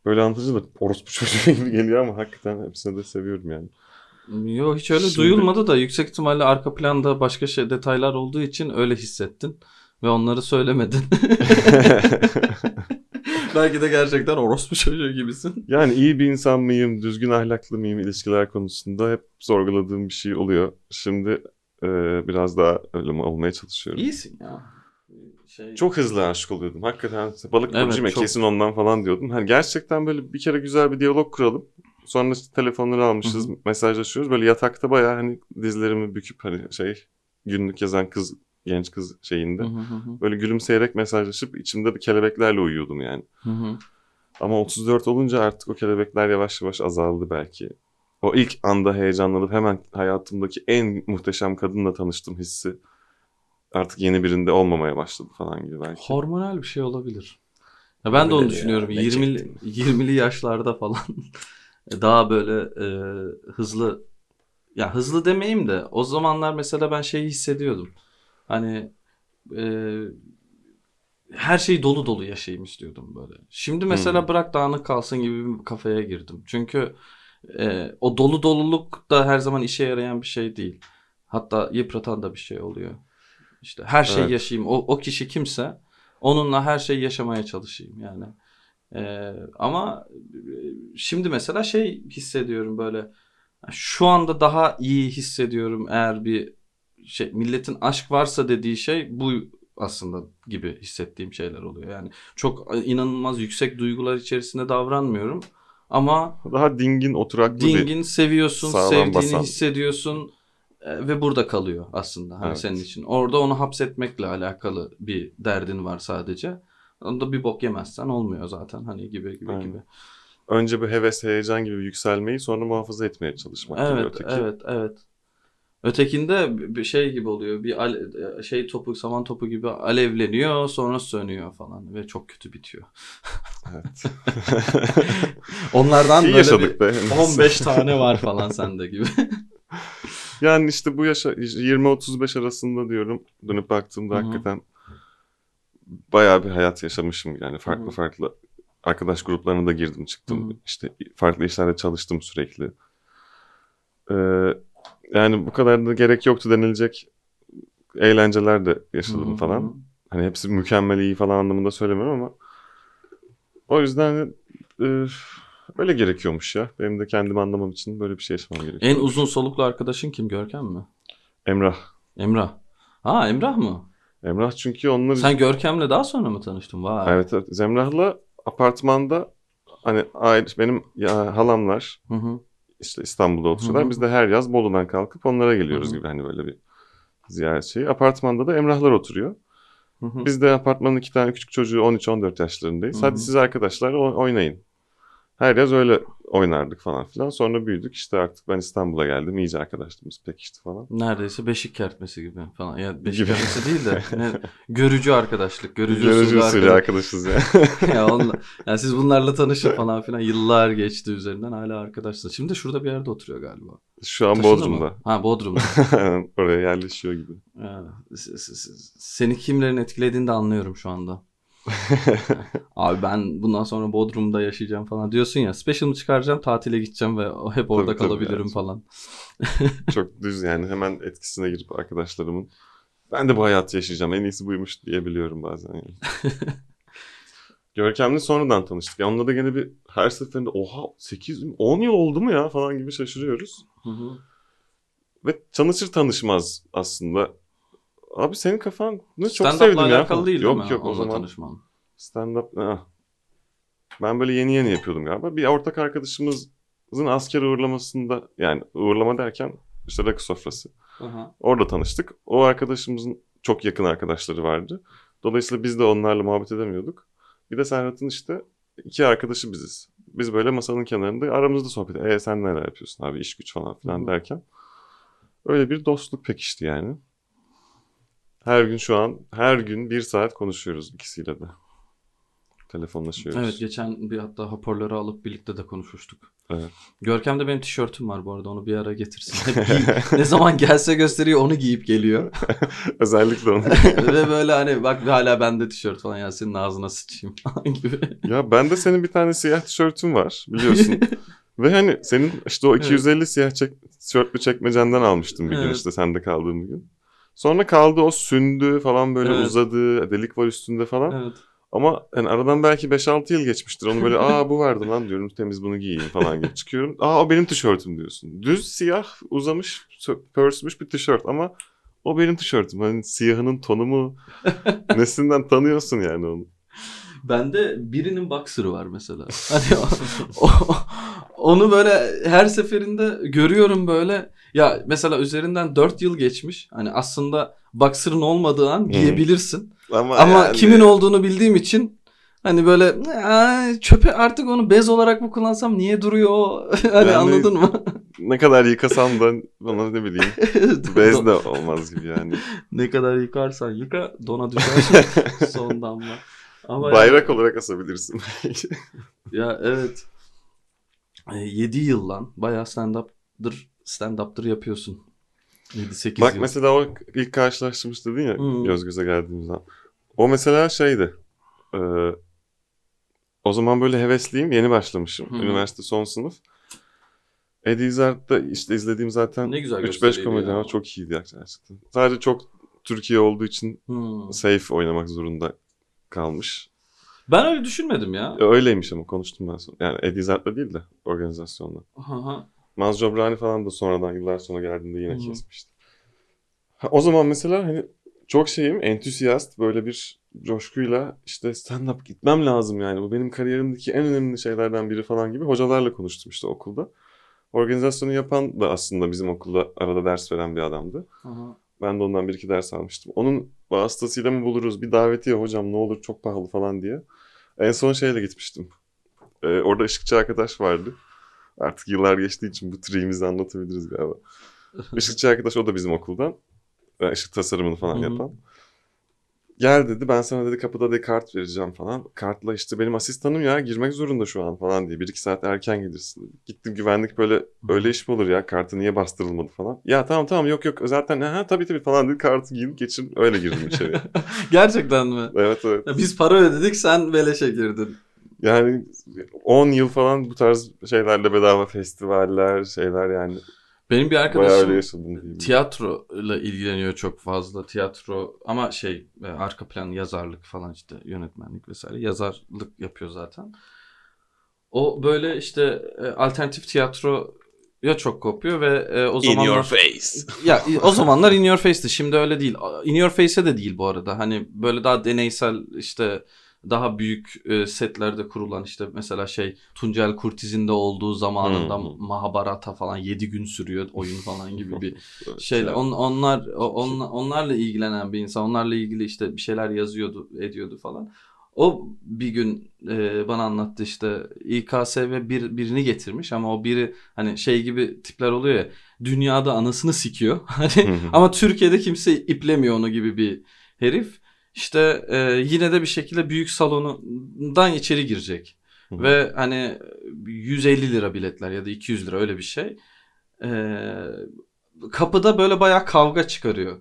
Böyle anlatınca da orospu çocuğu gibi geliyor ama hakikaten hepsini de seviyorum yani. Yo hiç öyle Şimdi- duyulmadı da yüksek ihtimalle arka planda başka şey detaylar olduğu için öyle hissettin ve onları söylemedin. Belki de gerçekten orospu çocuğu gibisin. yani iyi bir insan mıyım, düzgün ahlaklı mıyım ilişkiler konusunda hep sorguladığım bir şey oluyor. Şimdi e, biraz daha öyle olmaya çalışıyorum. İyisin ya. Şey... Çok hızlı aşık oluyordum. Hakikaten balık Evet, burcuyum ya, çok. kesin ondan falan diyordum. Hani gerçekten böyle bir kere güzel bir diyalog kuralım. Sonra işte telefonları almışız, mesajlaşıyoruz. Böyle yatakta bayağı hani dizlerimi büküp hani şey günlük yazan kız, genç kız şeyinde. Hı hı hı hı. Böyle gülümseyerek mesajlaşıp içimde bir kelebeklerle uyuyordum yani. Hı hı. Ama 34 olunca artık o kelebekler yavaş yavaş azaldı belki. O ilk anda heyecanlanıp hemen hayatımdaki en muhteşem kadınla tanıştım hissi artık yeni birinde olmamaya başladı falan gibi belki. Hormonal bir şey olabilir. Ya ben de onu ya, düşünüyorum. 20'li çektin? 20'li yaşlarda falan daha böyle e, hızlı ya hızlı demeyeyim de o zamanlar mesela ben şeyi hissediyordum. Hani e, her şeyi dolu dolu yaşayayım istiyordum böyle. Şimdi mesela Hmm. bırak dağınık kalsın gibi bir kafaya girdim. Çünkü e, o dolu doluluk da her zaman işe yarayan bir şey değil. Hatta yıpratan da bir şey oluyor. İşte her şeyi Evet. yaşayayım. O, o kişi kimse onunla her şeyi yaşamaya çalışayım yani. Ee, ama e, şimdi mesela şey hissediyorum böyle şu anda daha iyi hissediyorum eğer bir şey milletin aşk varsa dediği şey bu aslında gibi hissettiğim şeyler oluyor. Yani çok inanılmaz yüksek duygular içerisinde davranmıyorum ama Daha dingin, oturaklı bir... dingin seviyorsun, sağlam sevdiğini basan. hissediyorsun e, ve burada kalıyor aslında hani Evet. senin için. Orada onu hapsetmekle alakalı bir derdin var sadece. Onda bir bok yemezsen olmuyor zaten hani gibi gibi Aynen. gibi. Önce bir heves, heyecan gibi yükselmeyi sonra muhafaza etmeye çalışmak gibi Evet, öteki. evet, evet. Ötekinde bir şey gibi oluyor. Bir ale- şey topu, saman topu gibi alevleniyor, sonra sönüyor falan ve çok kötü bitiyor. Evet. Onlardan İyi böyle bir be. 15 tane var falan sende gibi. Yani işte bu yaşa 20-35 arasında diyorum dönüp baktığımda Hı hı. hakikaten bayağı bir hayat yaşamışım yani farklı Hı hı. farklı arkadaş gruplarına da girdim çıktım Hı hı. işte farklı işlerde çalıştım sürekli. Ee, yani bu kadar da gerek yoktu denilecek eğlenceler de yaşadım Hı hı. falan. Hani hepsi mükemmel iyi falan anlamında söylemiyorum ama o yüzden e, öyle gerekiyormuş ya. Benim de kendimi anlamam için böyle bir şey yaşamam gerekiyor. En uzun soluklu arkadaşın kim? Görkem mi? Emrah. Emrah. Ha Emrah mı? Emrah çünkü onları Sen Görkem'le daha sonra mı tanıştın? Vay. Evet, evet. Zemrah'la apartmanda hani aile, benim ya, halamlar Hı hı. işte İstanbul'da oturuyorlar. Biz de her yaz Bolu'dan kalkıp onlara geliyoruz Hı hı. gibi hani böyle bir ziyaret şeyi. Apartmanda da Emrahlar oturuyor. Hı hı. Biz de apartmanın iki tane küçük çocuğu 13-14 yaşlarındayız. Hı hı. Hadi siz arkadaşlar oynayın. Her yaz öyle oynardık falan filan. Sonra büyüdük işte artık ben İstanbul'a geldim. İyice arkadaşlığımız pekişti falan. Neredeyse beşik kertmesi gibi falan. Ya beşik Gibi. kertmesi değil de ne, görücü arkadaşlık, görücü, Görücü usulü arkadaşız ya. ya, onunla, ya siz bunlarla tanışın falan filan. Yıllar geçti üzerinden hala arkadaşsınız. Şimdi de şurada bir yerde oturuyor galiba. Şu an Taşındı Bodrum'da. mı? Ha Bodrum'da. Oraya yerleşiyor gibi. Ya, s- s- s- Seni kimlerin etkilediğini de anlıyorum şu anda. Abi ben bundan sonra Bodrum'da yaşayacağım falan diyorsun ya. Special'ımı çıkaracağım, tatile gideceğim ve hep orada Tabii, tabii kalabilirim yani. falan. Çok düz yani hemen etkisine girip arkadaşlarımın ben de bu hayatı yaşayacağım en iyisi buymuş diyebiliyorum bazen yani. Görkem'le sonradan tanıştık. Ya onunla da gene bir her seferinde oha 8 10 yıl oldu mu ya falan gibi şaşırıyoruz. Hı hı. Ve tanışır tanışmaz aslında. Abi senin kafan ne çok Stand-up'la sevdim ya. alakalı değil yok değil mi? yok o Onunla zaman tanışman. stand up ah. ben böyle yeni yeni yapıyordum galiba. Bir ortak arkadaşımızın asker uğurlamasında yani uğurlama derken işte rakı sofrası. Aha. Orada tanıştık. O arkadaşımızın çok yakın arkadaşları vardı. Dolayısıyla biz de onlarla muhabbet edemiyorduk. Bir de Serhat'ın işte iki arkadaşı biziz. Biz böyle masanın kenarında aramızda sohbet E sen neler yapıyorsun abi iş güç falan filan hı. derken. Öyle bir dostluk pekişti yani. Her gün şu an her gün bir saat konuşuyoruz ikisiyle de. Telefonlaşıyoruz. Evet geçen bir hatta hoparlörü alıp birlikte de konuşmuştuk. Evet. Görkem'de benim tişörtüm var bu arada onu bir ara getirsin. Ne zaman gelse gösteriyor onu giyip geliyor. Özellikle onu. Ve böyle hani bak hala bende tişört falan ya senin ağzına sıçayım falan gibi. ya ben de senin bir tane siyah tişörtün var biliyorsun. Ve hani senin işte o 250 siyah çek, tişörtlü çekmecenden almıştım bir gün Evet. işte sende kaldığım bir gün. Sonra kaldı o sündü falan böyle Evet. uzadı delik var üstünde falan. evet. Ama yani aradan belki 5-6 yıl geçmiştir. Onu böyle aa bu vardı lan diyorum temiz bunu giyeyim falan gibi çıkıyorum. Aa o benim tişörtüm diyorsun. Düz siyah uzamış pörsmüş bir tişört ama o benim tişörtüm. Hani siyahının tonu mu neslinden tanıyorsun yani onu. Bende birinin boxer'ı var mesela. Hani o- o- onu böyle her seferinde görüyorum böyle. Ya mesela üzerinden 4 yıl geçmiş. Hani aslında boxer'ın olmadığı an giyebilirsin. Ama, Ama yani- kimin olduğunu bildiğim için hani böyle "Aa, çöpe artık onu bez olarak mı kullansam niye duruyor o?" hani Yani- anladın mı? ne kadar yıkasam da bana ne bileyim bez de olmaz gibi yani. ne kadar yıkarsan yıka dona düşer son damla. Ama Bayrak olarak asabilirsin. Ya evet. 7 yıl lan. Bayağı stand-up'dır, stand-up'tır yapıyorsun. 7-8 Bak yıl. mesela o ilk karşılaştığımız dedin ya Hı. göz göze geldiğimizde. O mesela şeydi. e, o zaman böyle hevesliyim. Yeni başlamışım. Hı. Üniversite son sınıf. Eddie Izzard'da işte izlediğim zaten Ne güzel 3-5 gösteriydi komedi ama çok iyiydi gerçekten. Sadece çok Türkiye olduğu için Hmm. safe oynamak zorunda kalmış. Ben öyle düşünmedim ya. E, Öyleymiş ama konuştum ben sonra. Yani Eddie Izzard'la değil de organizasyonla. Aha. Maz Jobrani falan da sonradan yıllar sonra geldiğinde yine Hı hı. kesmişti. Ha, o zaman mesela hani çok şeyim entüsiyast böyle bir coşkuyla işte stand-up gitmem lazım yani. Bu benim kariyerimdeki en önemli şeylerden biri falan gibi hocalarla konuştum işte okulda. Organizasyonu yapan da aslında bizim okulda arada ders veren bir adamdı. Aha. Ben de ondan bir iki ders almıştım. Onun vasıtasıyla mı buluruz bir davetiye hocam ne olur çok pahalı falan diye. En son şeyle gitmiştim. Ee, orada ışıkçı arkadaş vardı. Artık yıllar geçtiği için bu triğimizi anlatabiliriz galiba. Işıkçı arkadaş o da bizim okuldan. Işık tasarımını falan Hı hı. yapan. Gel dedi ben sana dedi kapıda dedi kart vereceğim falan. Kartla işte benim asistanım ya girmek zorunda şu an falan diye. Bir iki saat erken gelirsin. dedi. Gittim güvenlik böyle öyle iş mi olur ya kartı niye bastırılmadı falan. Ya tamam tamam yok yok zaten ha tabii tabii falan dedi kartı giydim geçin öyle girdim içeriye. Gerçekten mi? evet evet. Ya Biz para ödedik sen beleşe girdin. Yani 10 yıl falan bu tarz şeylerle bedava festivaller şeyler yani Benim bir arkadaşım yaşadım diyeyim. tiyatro ile ilgileniyor çok fazla. Tiyatro ama şey e, arka plan yazarlık falan işte yönetmenlik vesaire yazarlık yapıyor zaten. O böyle işte e, alternatif tiyatro ya çok kopuyor ve e, o zamanlar face. ya o zamanlar In Your Face'ti. Şimdi öyle değil. In Your Face'e de değil bu arada. Hani böyle daha deneysel işte daha büyük e, setlerde kurulan işte mesela şey Tuncel Kurtiz'in de olduğu zamanında Hmm. Mahabharata falan 7 gün sürüyor oyun falan gibi bir şeyler. On, onlar on, onlarla ilgilenen bir insan. Onlarla ilgili işte bir şeyler yazıyordu, ediyordu falan. O bir gün e, bana anlattı işte İKS ve bir, birini getirmiş ama o biri hani şey gibi tipler oluyor ya dünyada anasını sikiyor. Hani ama Türkiye'de kimse iplemiyor onu gibi bir herif. İşte e, yine de bir şekilde büyük salonundan içeri girecek. Hı. Ve hani 150 lira biletler ya da 200 lira öyle bir şey. E, kapıda böyle bayağı kavga çıkarıyor.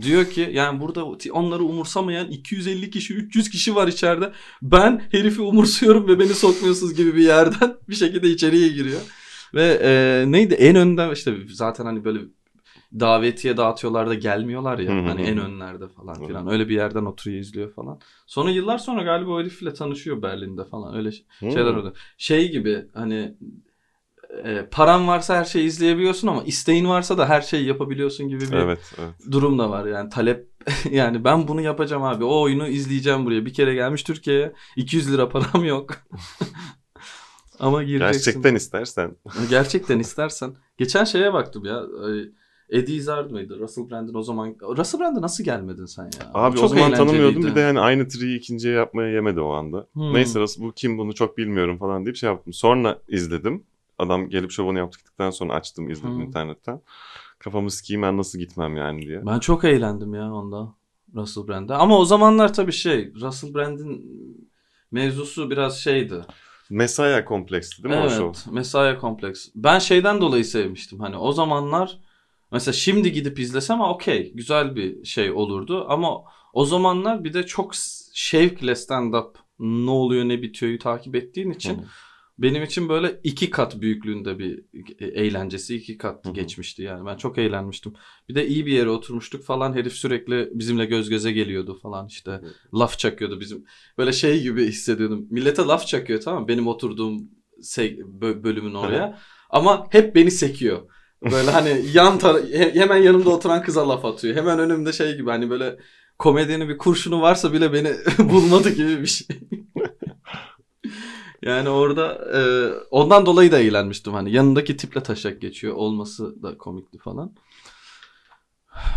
Diyor ki yani burada onları umursamayan 250 kişi 300 kişi var içeride. Ben herifi umursuyorum ve beni sokmuyorsunuz gibi bir yerden bir şekilde içeriye giriyor. Ve e, neydi en önden işte zaten hani böyle davetiye dağıtıyorlar da gelmiyorlar ya. Hani en önlerde falan filan. Öyle bir yerden oturuyor izliyor falan. Sonra yıllar sonra galiba o herifle tanışıyor Berlin'de falan. Öyle şeyler oldu. Şey gibi hani e, paran varsa her şeyi izleyebiliyorsun ama isteğin varsa da her şeyi yapabiliyorsun gibi bir Evet, evet. durum da var yani talep yani ben bunu yapacağım abi o oyunu izleyeceğim buraya bir kere gelmiş Türkiye'ye 200 lira param yok ama gireceksin Gerçekten istersen. gerçekten istersen geçen şeye baktım ya Eddie Izzard mıydı Russell Brand'in o zaman Russell Brand'e nasıl gelmedin sen ya Abi o Çok zaman tanımıyordum. Bir de yani aynı triyi ikinciye yapmaya yemedi o anda. Hmm. Neyse Russell bu kim bunu çok bilmiyorum falan deyip şey yaptım. Sonra izledim. Adam gelip şovunu yaptıktan sonra açtım izledim Hmm. internetten. Kafamı sikeyim ben nasıl gitmem yani diye. Ben çok eğlendim ya onda Russell Brand'e. Ama o zamanlar tabii şey Russell Brand'in mevzusu biraz şeydi. Mesaya kompleksli değil mi o şov? evet, Mesaya kompleks. Ben şeyden dolayı sevmiştim. Hani o zamanlar mesela şimdi gidip izlesem okey güzel bir şey olurdu ama o zamanlar bir de çok şevkle stand-up ne oluyor ne bitiyor'yu takip ettiğin için Hı. benim için böyle iki kat büyüklüğünde bir e- eğlencesi iki kat Hı hı. geçmişti yani ben çok eğlenmiştim. Bir de iyi bir yere oturmuştuk falan herif sürekli bizimle göz göze geliyordu falan işte laf çakıyordu bizim böyle şey gibi hissediyordum. Millete laf çakıyor tamam benim oturduğum bölümün oraya ama hep beni sekiyor. Böyle hani yan he- hemen yanımda oturan kıza laf atıyor. Hemen önümde şey gibi hani böyle komedyenin bir kurşunu varsa bile beni bulmadı gibi bir şey. Yani orada e, ondan dolayı da eğlenmiştim hani yanındaki tiple taşak geçiyor olması da komikti falan.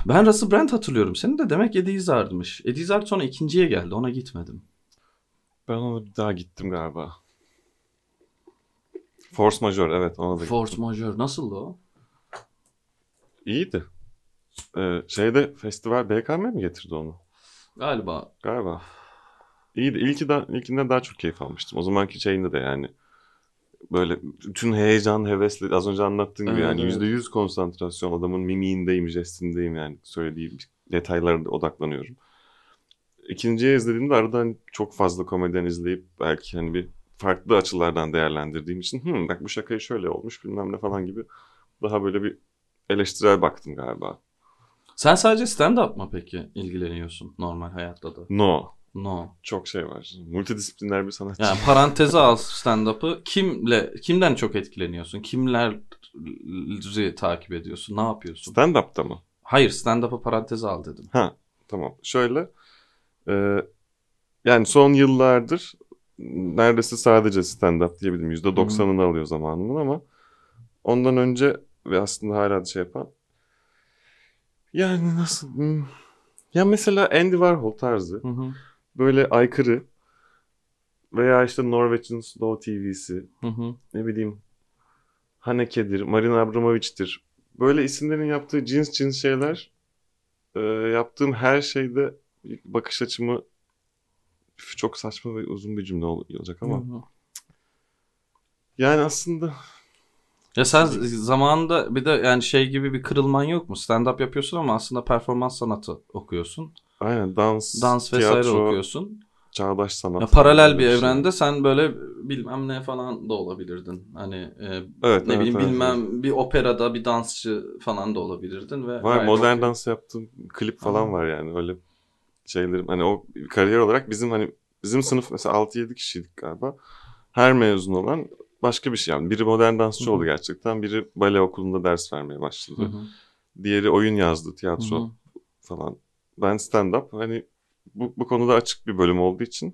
Ben Russell Brand hatırlıyorum. Senin de demek Eddie Izzard'mış. Eddie Izzard sonra ikinciye geldi. Ona gitmedim. Ben ona bir daha gittim galiba. Force Major evet ona da gittim. Force Majeure nasıldı o? İyiydi. Ee, şeyde festival BKM mi getirdi onu? Galiba. Galiba. İyiydi. İlki de, ilkinde daha çok keyif almıştım. O zamanki şeyinde de yani böyle bütün heyecan, hevesli az önce anlattığım gibi Evet, yani evet. yüzde yüz konsantrasyon adamın mimiğindeyim, jestindeyim yani söylediği detaylara odaklanıyorum. İkinciye izlediğimde arada hani çok fazla komedyen izleyip belki hani bir farklı açılardan değerlendirdiğim için "Hı, bak bu şakayı şöyle olmuş bilmem ne falan gibi daha böyle bir eleştirel baktım galiba. Sen sadece stand-up mı peki ilgileniyorsun normal hayatta da? No. No. Çok şey var. Multidisipliner bir sanatçı. Yani paranteze al stand-up'ı. Kimle, kimden çok etkileniyorsun? Kimleri takip ediyorsun? Ne yapıyorsun? Stand-up'ta mı? Hayır stand-up'ı paranteze al dedim. Ha tamam. Şöyle e, yani son yıllardır neredeyse sadece stand-up diyebilirim. %90'ını alıyor zamanımın ama ondan önce ve aslında hala da şey yapan yani nasıl hmm, ya mesela Andy Warhol tarzı Hı hı. böyle aykırı veya işte Norwegian Slow TV'si Hı hı. ne bileyim Haneke'dir, Marina Abramovich'tir. böyle isimlerin yaptığı cins cins şeyler e, yaptığım her şeyde bakış açımı çok saçma ve uzun bir cümle olacak ama yani aslında ya sen zamanında bir de yani şey gibi bir kırılman yok mu? Stand-up yapıyorsun ama aslında performans sanatı okuyorsun. Aynen dans, Dans vesaire tiyatro, okuyorsun. Çağdaş sanat. Ya paralel bir şey. evrende sen böyle bilmem ne falan da olabilirdin. Hani e, evet, ne evet, bileyim evet, bilmem evet. bir operada bir dansçı falan da olabilirdin ve var modern okey. dans yaptığım klip falan Aha. var yani öyle şeylerim hani o kariyer olarak bizim hani bizim sınıf mesela 6-7 kişiydik galiba. Her mezun olan başka bir şey yani. Biri modern dansçı Hı-hı. oldu gerçekten. Biri bale okulunda ders vermeye başladı. Hı-hı. Diğeri oyun yazdı, tiyatro Hı-hı. falan. Ben stand up hani bu, bu konuda açık bir bölüm olduğu için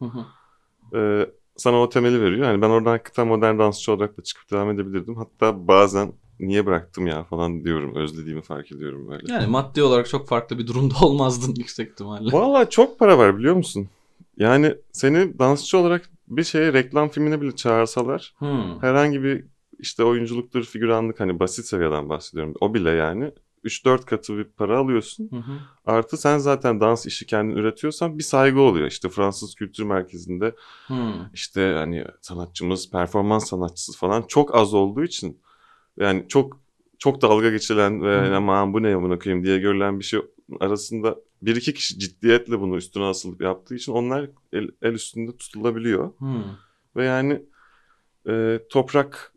e, sana o temeli veriyor. Yani ben oradan hakikaten modern dansçı olarak da çıkıp devam edebilirdim. Hatta bazen niye bıraktım ya falan diyorum. Özlediğimi fark ediyorum böyle. Yani maddi olarak çok farklı bir durumda olmazdın yüksek ihtimalle. Valla çok para var biliyor musun? Yani seni dansçı olarak bir şeye reklam filmine bile çağırsalar hmm. herhangi bir işte oyunculuktur, figüranlık hani basit seviyeden bahsediyorum. O bile yani 3-4 katı bir para alıyorsun. Hı hı. Artı sen zaten dans işi kendin üretiyorsan bir saygı oluyor. İşte Fransız Kültür Merkezi'nde hı. işte hani sanatçımız, performans sanatçısı falan çok az olduğu için yani çok çok dalga geçilen ve aman bu ne bunu koyayım diye görülen bir şey arasında bir iki kişi ciddiyetle bunu üstüne asılıp yaptığı için onlar el, el üstünde tutulabiliyor. Hmm. Ve yani e, toprak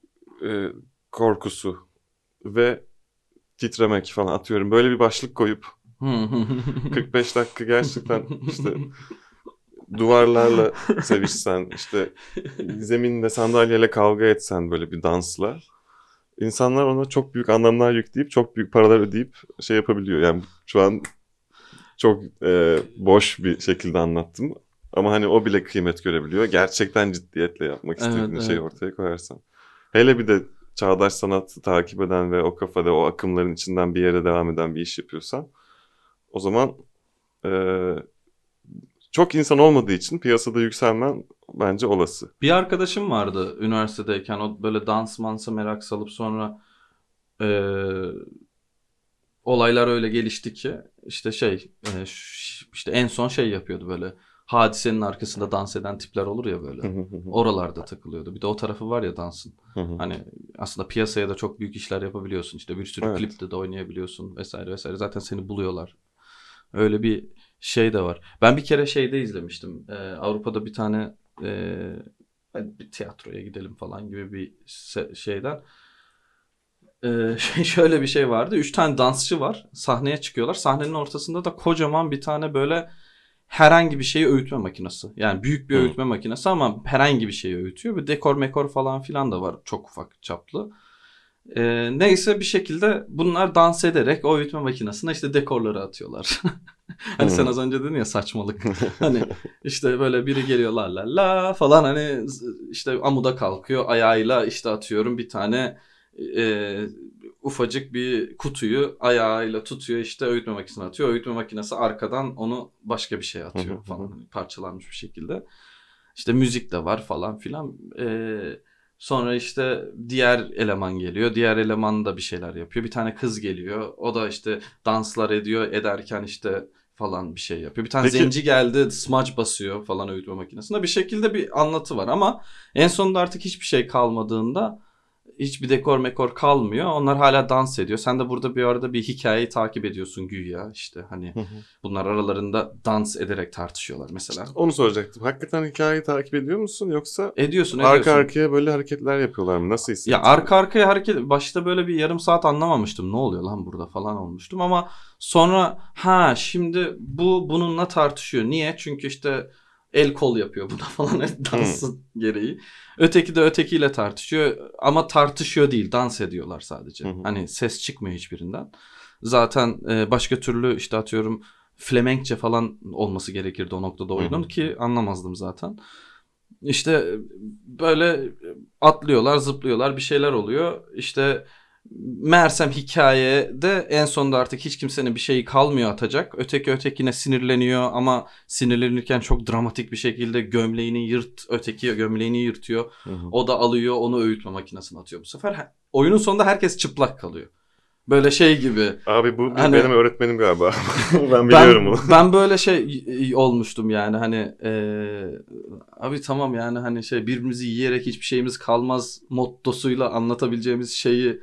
e, korkusu ve titremek falan atıyorum. Böyle bir başlık koyup 45 dakika gerçekten işte duvarlarla sevişsen işte zeminde sandalyeyle kavga etsen böyle bir dansla insanlar ona çok büyük anlamlar yükleyip çok büyük paralar ödeyip şey yapabiliyor. Yani şu an çok e, boş bir şekilde anlattım. Ama hani o bile kıymet görebiliyor. Gerçekten ciddiyetle yapmak istediğin evet, şeyi evet. ortaya koyarsan. Hele bir de çağdaş sanatı takip eden ve o kafada o akımların içinden bir yere devam eden bir iş yapıyorsan o zaman e, çok insan olmadığı için piyasada yükselmen bence olası. Bir arkadaşım vardı üniversitedeyken o böyle dans mansa merak salıp sonra e, olaylar öyle gelişti ki işte şey e, işte en son şey yapıyordu böyle hadisenin arkasında dans eden tipler olur ya böyle. Oralarda takılıyordu. Bir de o tarafı var ya dansın. hani aslında piyasaya da çok büyük işler yapabiliyorsun. İşte bir sürü evet. klipte de oynayabiliyorsun vesaire vesaire. Zaten seni buluyorlar. Öyle bir şey de var. Ben bir kere şeyde izlemiştim. Ee, Avrupa'da bir tane e, bir tiyatroya gidelim falan gibi bir şeyden ee, şöyle bir şey vardı. Üç tane dansçı var. Sahneye çıkıyorlar. Sahnenin ortasında da kocaman bir tane böyle herhangi bir şeyi öğütme makinesi. Yani büyük bir öğütme Hı. makinesi ama herhangi bir şeyi öğütüyor. Bir dekor mekor falan filan da var çok ufak çaplı. Ee, neyse bir şekilde bunlar dans ederek o öğütme makinesine işte dekorları atıyorlar. hani sen az önce dedin ya saçmalık. hani işte böyle biri geliyor la la la falan hani işte amuda kalkıyor ayağıyla işte atıyorum bir tane e, ufacık bir kutuyu ayağıyla tutuyor işte öğütme makinesine atıyor. Öğütme makinesi arkadan onu başka bir şey atıyor falan hani parçalanmış bir şekilde. İşte müzik de var falan filan. Ee, sonra işte diğer eleman geliyor. Diğer eleman da bir şeyler yapıyor. Bir tane kız geliyor. O da işte danslar ediyor. Ederken işte falan bir şey yapıyor. Bir tane Peki. zenci geldi smudge basıyor falan öğütme makinesinde. Bir şekilde bir anlatı var ama en sonunda artık hiçbir şey kalmadığında hiçbir dekor mekor kalmıyor. Onlar hala dans ediyor. Sen de burada bir arada bir hikayeyi takip ediyorsun güya işte hani bunlar aralarında dans ederek tartışıyorlar mesela. İşte onu soracaktım. Hakikaten hikayeyi takip ediyor musun yoksa ediyorsun, arka ediyorsun. arkaya böyle hareketler yapıyorlar mı? Nasıl hissediyorsun? Ya arka arkaya hareket başta böyle bir yarım saat anlamamıştım. Ne oluyor lan burada falan olmuştum ama sonra ha şimdi bu bununla tartışıyor. Niye? Çünkü işte el kol yapıyor buna falan dansın hmm. gereği. Öteki de ötekiyle tartışıyor ama tartışıyor değil dans ediyorlar sadece. Hmm. Hani ses çıkmıyor hiçbirinden. Zaten e, başka türlü işte atıyorum Flemenkçe falan olması gerekirdi o noktada oyunun hmm. ki anlamazdım zaten. İşte böyle atlıyorlar, zıplıyorlar, bir şeyler oluyor. İşte Meğersem hikayede en sonunda artık hiç kimsenin bir şeyi kalmıyor atacak. Öteki ötekine sinirleniyor ama sinirlenirken çok dramatik bir şekilde gömleğini yırt, öteki gömleğini yırtıyor. Hı hı. O da alıyor onu öğütme makinesine atıyor bu sefer. Oyunun sonunda herkes çıplak kalıyor. Böyle şey gibi. Abi bu Hani- benim öğretmenim galiba. ben biliyorum ben, bunu. ben böyle şey olmuştum yani hani eee, abi tamam yani hani şey birbirimizi yiyerek hiçbir şeyimiz kalmaz mottosuyla anlatabileceğimiz şeyi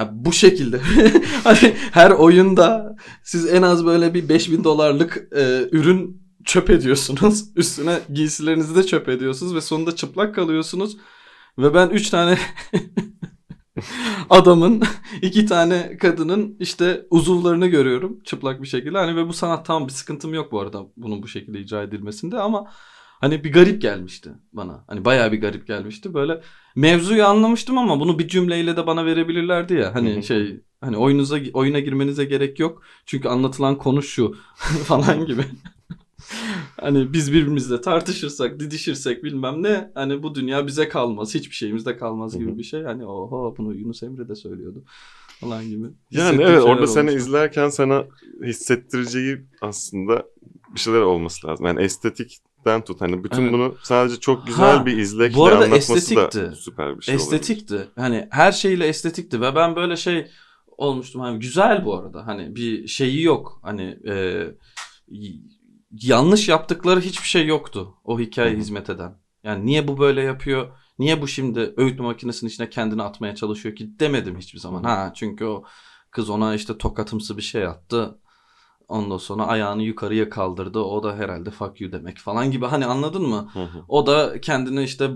ha, bu şekilde hani her oyunda siz en az böyle bir 5000 dolarlık eee, ürün çöp ediyorsunuz. Üstüne giysilerinizi de çöp ediyorsunuz ve sonunda çıplak kalıyorsunuz. Ve ben 3 tane adamın iki tane kadının işte uzuvlarını görüyorum çıplak bir şekilde. Hani ve bu sanat tamam bir sıkıntım yok bu arada bunun bu şekilde icra edilmesinde ama hani bir garip gelmişti bana. Hani bayağı bir garip gelmişti. Böyle mevzuyu anlamıştım ama bunu bir cümleyle de bana verebilirlerdi ya. Hani şey hani oyunuza oyuna girmenize gerek yok. Çünkü anlatılan konu şu falan gibi. hani biz birbirimizle tartışırsak, didişirsek bilmem ne hani bu dünya bize kalmaz. Hiçbir şeyimiz de kalmaz gibi bir şey. Hani oho bunu Yunus Emre de söylüyordu falan gibi. Yani evet orada seni olmuştu. izlerken sana hissettireceği aslında bir şeyler olması lazım. Yani estetikten tut. Hani bütün Evet. bunu sadece çok güzel Ha, bir izlekle bu arada anlatması estetikti. da süper bir şey olabilir. Estetikti. Hani her şeyle estetikti ve ben böyle şey olmuştum. Hani güzel bu arada. Hani bir şeyi yok. Hani e, yanlış yaptıkları hiçbir şey yoktu o hikaye Hı hı. hizmet eden. Yani niye bu böyle yapıyor? Niye bu şimdi öğütme makinesinin içine kendini atmaya çalışıyor ki demedim hiçbir zaman. Ha çünkü o kız ona işte tokatımsı bir şey attı. Ondan sonra ayağını yukarıya kaldırdı. O da herhalde fuck you demek falan gibi. Hani anladın mı? Hı hı. O da kendini işte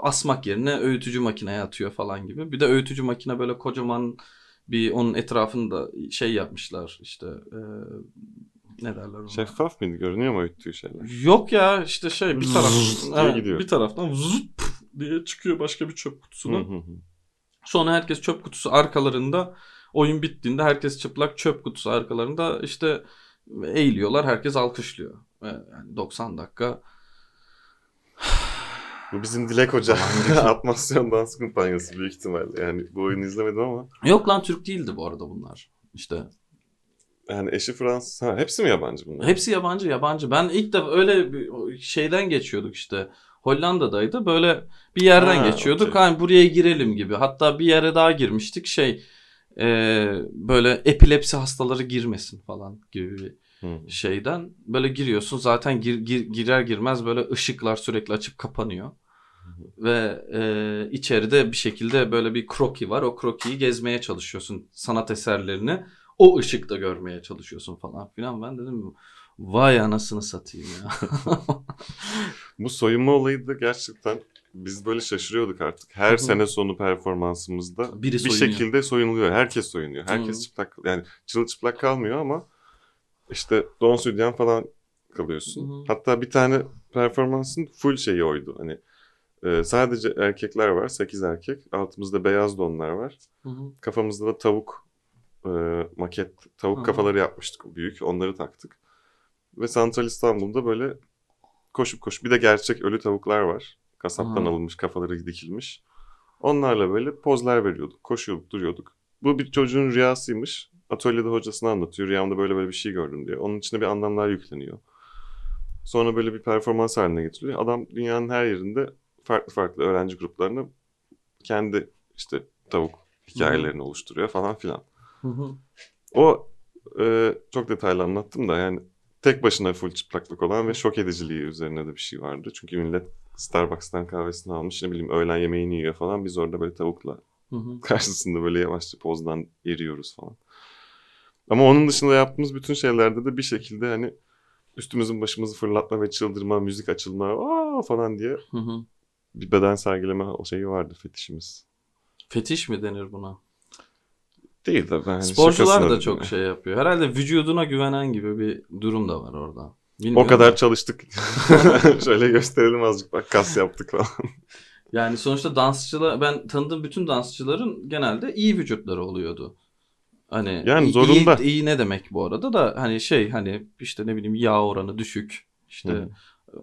asmak yerine öğütücü makineye atıyor falan gibi. Bir de öğütücü makine böyle kocaman bir onun etrafında şey yapmışlar işte e, ne derler ona? Şeffaf mıydı? Görünüyor mu öğüttüğü şeyler? Yok ya işte şey bir taraf evet, gidiyor. bir taraftan zup diye çıkıyor başka bir çöp kutusuna. Hı hı hı. Sonra herkes çöp kutusu arkalarında oyun bittiğinde herkes çıplak çöp kutusu arkalarında işte eğiliyorlar herkes alkışlıyor. Yani 90 dakika Bu bizim Dilek Hoca atmasyon dans kumpanyası büyük ihtimalle. Yani bu oyunu izlemedim ama Yok lan Türk değildi bu arada bunlar. İşte yani eşi Fransız. Ha, hepsi mi yabancı bunlar? hepsi yabancı yabancı. Ben ilk de öyle bir şeyden geçiyorduk işte. Hollanda'daydı. Böyle bir yerden Ha, geçiyorduk. okey. Hani buraya girelim gibi. Hatta bir yere daha girmiştik. Şey e, böyle epilepsi hastaları girmesin falan gibi bir Hı. şeyden. Böyle giriyorsun zaten gir, gir- girer girmez böyle ışıklar sürekli açıp kapanıyor. Ve e, içeride bir şekilde böyle bir kroki var. O krokiyi gezmeye çalışıyorsun. Sanat eserlerini o ışıkta görmeye çalışıyorsun falan filan. Ben dedim vay anasını satayım ya. Bu soyunma olayı da gerçekten biz böyle şaşırıyorduk artık. Her Hı hı. sene sonu performansımızda Biri bir soyunuyor. şekilde soyunuluyor. Herkes soyunuyor. Herkes Hı. çıplak yani çırılçıplak kalmıyor ama işte don sütyen falan kalıyorsun. Hı hı. Hatta bir tane performansın full şeyi oydu. Hani e, sadece erkekler var. 8 erkek. Altımızda beyaz donlar var. Hı hı. Kafamızda da tavuk e, maket tavuk Hı hı. kafaları yapmıştık büyük. Onları taktık. Ve Santral İstanbul'da böyle koşup koşup bir de gerçek ölü tavuklar var. Kasaptan Hı. alınmış kafaları dikilmiş. Onlarla böyle pozlar veriyorduk. Koşuyorduk duruyorduk. Bu bir çocuğun rüyasıymış. Atölyede hocasına anlatıyor. Rüyamda böyle böyle bir şey gördüm diye. Onun içine bir anlamlar yükleniyor. Sonra böyle bir performans haline getiriliyor. Adam dünyanın her yerinde farklı farklı öğrenci gruplarını kendi işte tavuk hikayelerini oluşturuyor falan filan. Hı hı. O e, çok detaylı anlattım da yani tek başına full çıplaklık olan ve şok ediciliği üzerine de bir şey vardı. Çünkü millet Starbucks'tan kahvesini almış ne bileyim öğlen yemeğini yiyor falan. Biz orada böyle tavukla Hı hı. karşısında böyle yavaşça pozdan eriyoruz falan. Ama onun dışında yaptığımız bütün şeylerde de bir şekilde hani üstümüzün başımızı fırlatma ve çıldırma, müzik açılma aa falan diye Hı hı. bir beden sergileme o şeyi vardı fetişimiz. Fetiş mi denir buna? Değil de ben hani Sporcular da çok ya. şey yapıyor. Herhalde vücuduna güvenen gibi bir durum da var orada. O Bilmiyorum kadar da. çalıştık. Şöyle gösterelim azıcık bak kas yaptık falan. Yani sonuçta dansçılar ben tanıdığım bütün dansçıların genelde iyi vücutları oluyordu. Hani Yani iyi- zorunda. iyi, iyi ne demek bu arada da hani şey hani işte ne bileyim yağ oranı düşük işte Hı.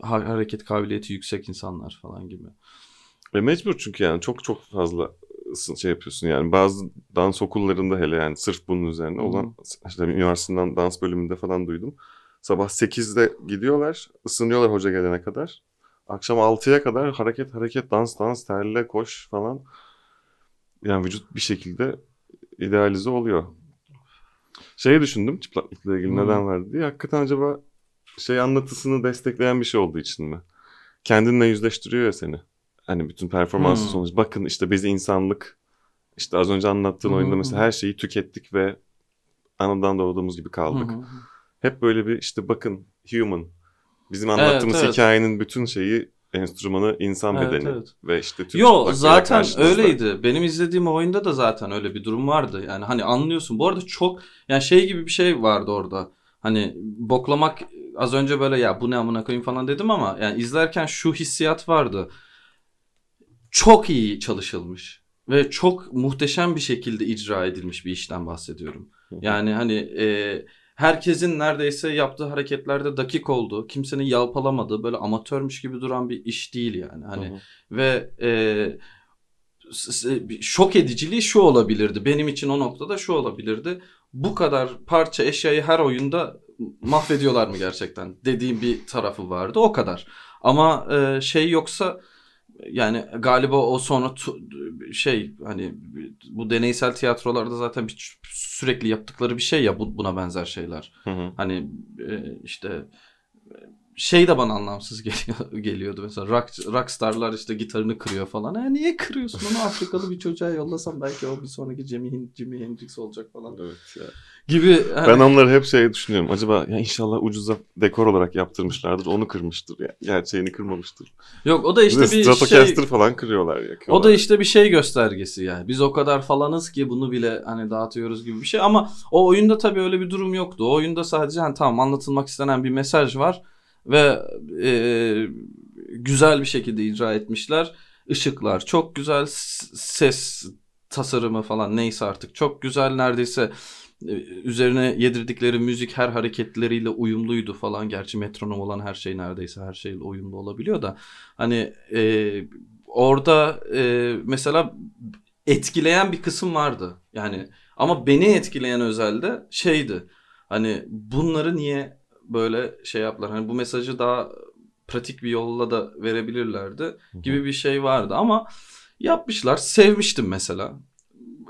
ha- hareket kabiliyeti yüksek insanlar falan gibi. Ve mecbur çünkü yani çok çok fazla şey yapıyorsun yani bazı dans okullarında hele yani sırf bunun üzerine Hı hı. olan işte üniversiteden dans bölümünde falan duydum. Sabah 8'de gidiyorlar ısınıyorlar hoca gelene kadar. Akşam 6'ya kadar hareket hareket dans dans terle koş falan. Yani vücut bir şekilde idealize oluyor. Şeyi düşündüm çıplaklıkla ilgili Hı. neden vardı diye. Hakikaten acaba şey anlatısını destekleyen bir şey olduğu için mi? Kendinle yüzleştiriyor ya seni. Hani bütün performansı Hı. sonucu. Bakın işte biz insanlık işte az önce anlattığın Hı. oyunda mesela her şeyi tükettik ve anadan doğduğumuz gibi kaldık. Hı. Hep böyle bir işte bakın human. Bizim anlattığımız evet. hikayenin bütün şeyi enstrümanı insan Evet, bedeni evet. ve işte tüm Yo zaten öyleydi. Benim izlediğim oyunda da zaten öyle bir durum vardı. Yani hani anlıyorsun. Bu arada çok yani şey gibi bir şey vardı orada. Hani boklamak az önce böyle ya bu ne amına koyayım falan dedim ama yani izlerken şu hissiyat vardı. Çok iyi çalışılmış ve çok muhteşem bir şekilde icra edilmiş bir işten bahsediyorum. Yani hani e, herkesin neredeyse yaptığı hareketlerde dakik oldu. Kimsenin yalpalamadığı böyle amatörmüş gibi duran bir iş değil yani. Hani Hı hı. ve e, şok ediciliği şu olabilirdi. Benim için o noktada şu olabilirdi. Bu kadar parça eşyayı her oyunda mahvediyorlar mı gerçekten dediğim bir tarafı vardı. O kadar. Ama e, şey yoksa yani galiba o sonra şey hani bu deneysel tiyatrolarda zaten bir, sürekli yaptıkları bir şey ya bu, buna benzer şeyler. Hı hı. Hani e, işte şey de bana anlamsız geliyor, geliyordu mesela rock, rockstarlar işte gitarını kırıyor falan. Ha, niye kırıyorsun onu Afrikalı bir çocuğa yollasam belki o bir sonraki Jimi, Jimi Hendrix olacak falan Evet ya. gibi. hani- Ben onları hep şey düşünüyorum. Acaba ya inşallah ucuza dekor olarak yaptırmışlardır. Onu kırmıştır. Ya. Gerçeğini kırmamıştır. Yok o da işte bir Stratocaster şey falan kırıyorlar. Yakıyorlar. O da işte bir şey göstergesi yani. Biz o kadar falanız ki bunu bile hani dağıtıyoruz gibi bir şey. Ama o oyunda tabii öyle bir durum yoktu. O oyunda sadece hani tamam anlatılmak istenen bir mesaj var. Ve e, güzel bir şekilde icra etmişler. Işıklar çok güzel. Ses tasarımı falan neyse artık çok güzel. Neredeyse e, üzerine yedirdikleri müzik her hareketleriyle uyumluydu falan. Gerçi metronom olan her şey neredeyse her şeyle uyumlu olabiliyor da. Hani e, orada e, mesela etkileyen bir kısım vardı. Yani ama beni etkileyen özelde şeydi. Hani bunları niye böyle şey yaptılar? Hani bu mesajı daha pratik bir yolla da verebilirlerdi gibi bir şey vardı ama yapmışlar. Sevmiştim mesela.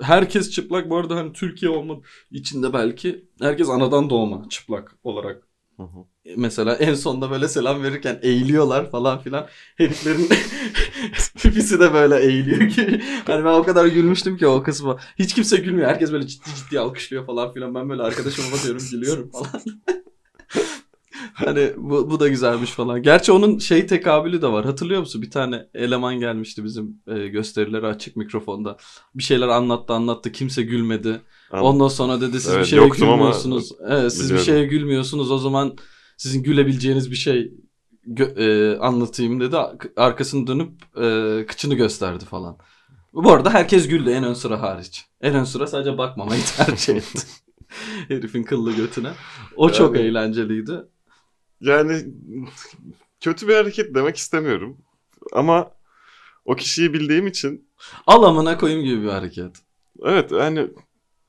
Herkes çıplak bu arada hani Türkiye olma içinde belki herkes anadan doğma çıplak olarak mesela en sonunda böyle selam verirken eğiliyorlar falan filan. Heriflerin pipisi de böyle eğiliyor ki. Hani ben o kadar gülmüştüm ki o kısma. Hiç kimse gülmüyor. Herkes böyle ciddi ciddi alkışlıyor falan filan. Ben böyle arkadaşıma bakıyorum gülüyorum falan. hani bu, bu da güzelmiş falan. Gerçi onun şey tekabülü de var. Hatırlıyor musun? Bir tane eleman gelmişti bizim e, gösterileri açık mikrofonda. Bir şeyler anlattı anlattı. Kimse gülmedi. An- Ondan sonra dedi siz bir Evet, şeye yoktum ama gülmüyorsunuz. Evet, siz bir biliyorum. şeye gülmüyorsunuz. O zaman sizin gülebileceğiniz bir şey e, anlatayım dedi. Arkasını dönüp e, kıçını gösterdi falan. Bu arada herkes güldü en ön sıra hariç. En ön sıra sadece bakmamayı tercih etti. Herifin kıllı götüne. O çok Yani- eğlenceliydi. Yani kötü bir hareket demek istemiyorum. Ama o kişiyi bildiğim için Al amına koyayım gibi bir hareket. evet hani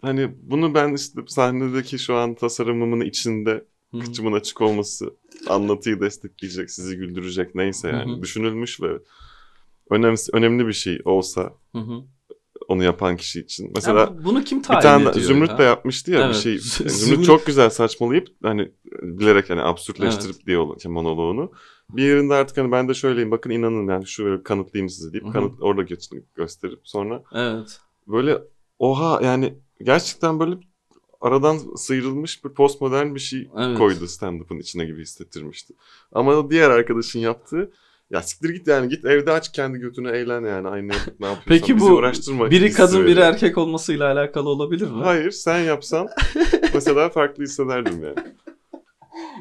hani bunu ben işte sahnedeki şu an tasarımımın içinde Hı hı. kıçımın açık olması anlatıyı destekleyecek, sizi güldürecek neyse yani düşünülmüş ve önemli önemli bir şey olsa. Onu yapan kişi için. Mesela Ya bunu kim bir tayin tane ediyor Zümrüt ya? de yapmıştı ya bir Evet. şey. Z- Zümrüt, çok güzel saçmalayıp hani bilerek hani absürtleştirip diye olan şey, monoloğunu. Bir yerinde artık hani ben de şöyleyim bakın inanın yani şu kanıtlayayım size deyip Hı hı. kanıt orada gösterip sonra Evet. böyle oha yani gerçekten böyle aradan sıyrılmış bir postmodern bir şey Evet. koydu stand-up'ın içine gibi hissettirmişti. Ama diğer arkadaşın yaptığı ya siktir git yani git evde aç kendi götünü eğlen yani aynı ne yapıyorsan Peki bizi bu uğraştırma. Biri kadın biri erkek olmasıyla alakalı olabilir mi? Hayır sen yapsan mesela farklı hissederdim yani.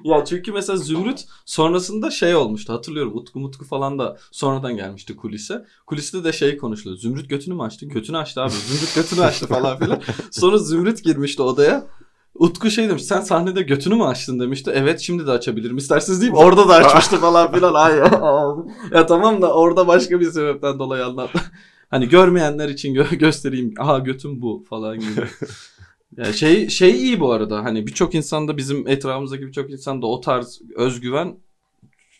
Ya çünkü mesela Zümrüt sonrasında şey olmuştu hatırlıyorum Utku Mutku falan da sonradan gelmişti kulise. Kuliste de şey konuşuluyor. Zümrüt götünü mü açtı? Götünü açtı abi. Zümrüt götünü açtı falan filan. Sonra Zümrüt girmişti odaya. Utku şey demiş sen sahnede götünü mü açtın demişti. Evet şimdi de açabilirim isterseniz deyip orada da açmıştı falan filan. Ay ya. ya tamam da orada başka bir sebepten dolayı anlat. Hani görmeyenler için gö- göstereyim. Aha götüm bu falan gibi. Ya şey şey iyi bu arada. Hani birçok insanda bizim etrafımızdaki birçok insanda o tarz özgüven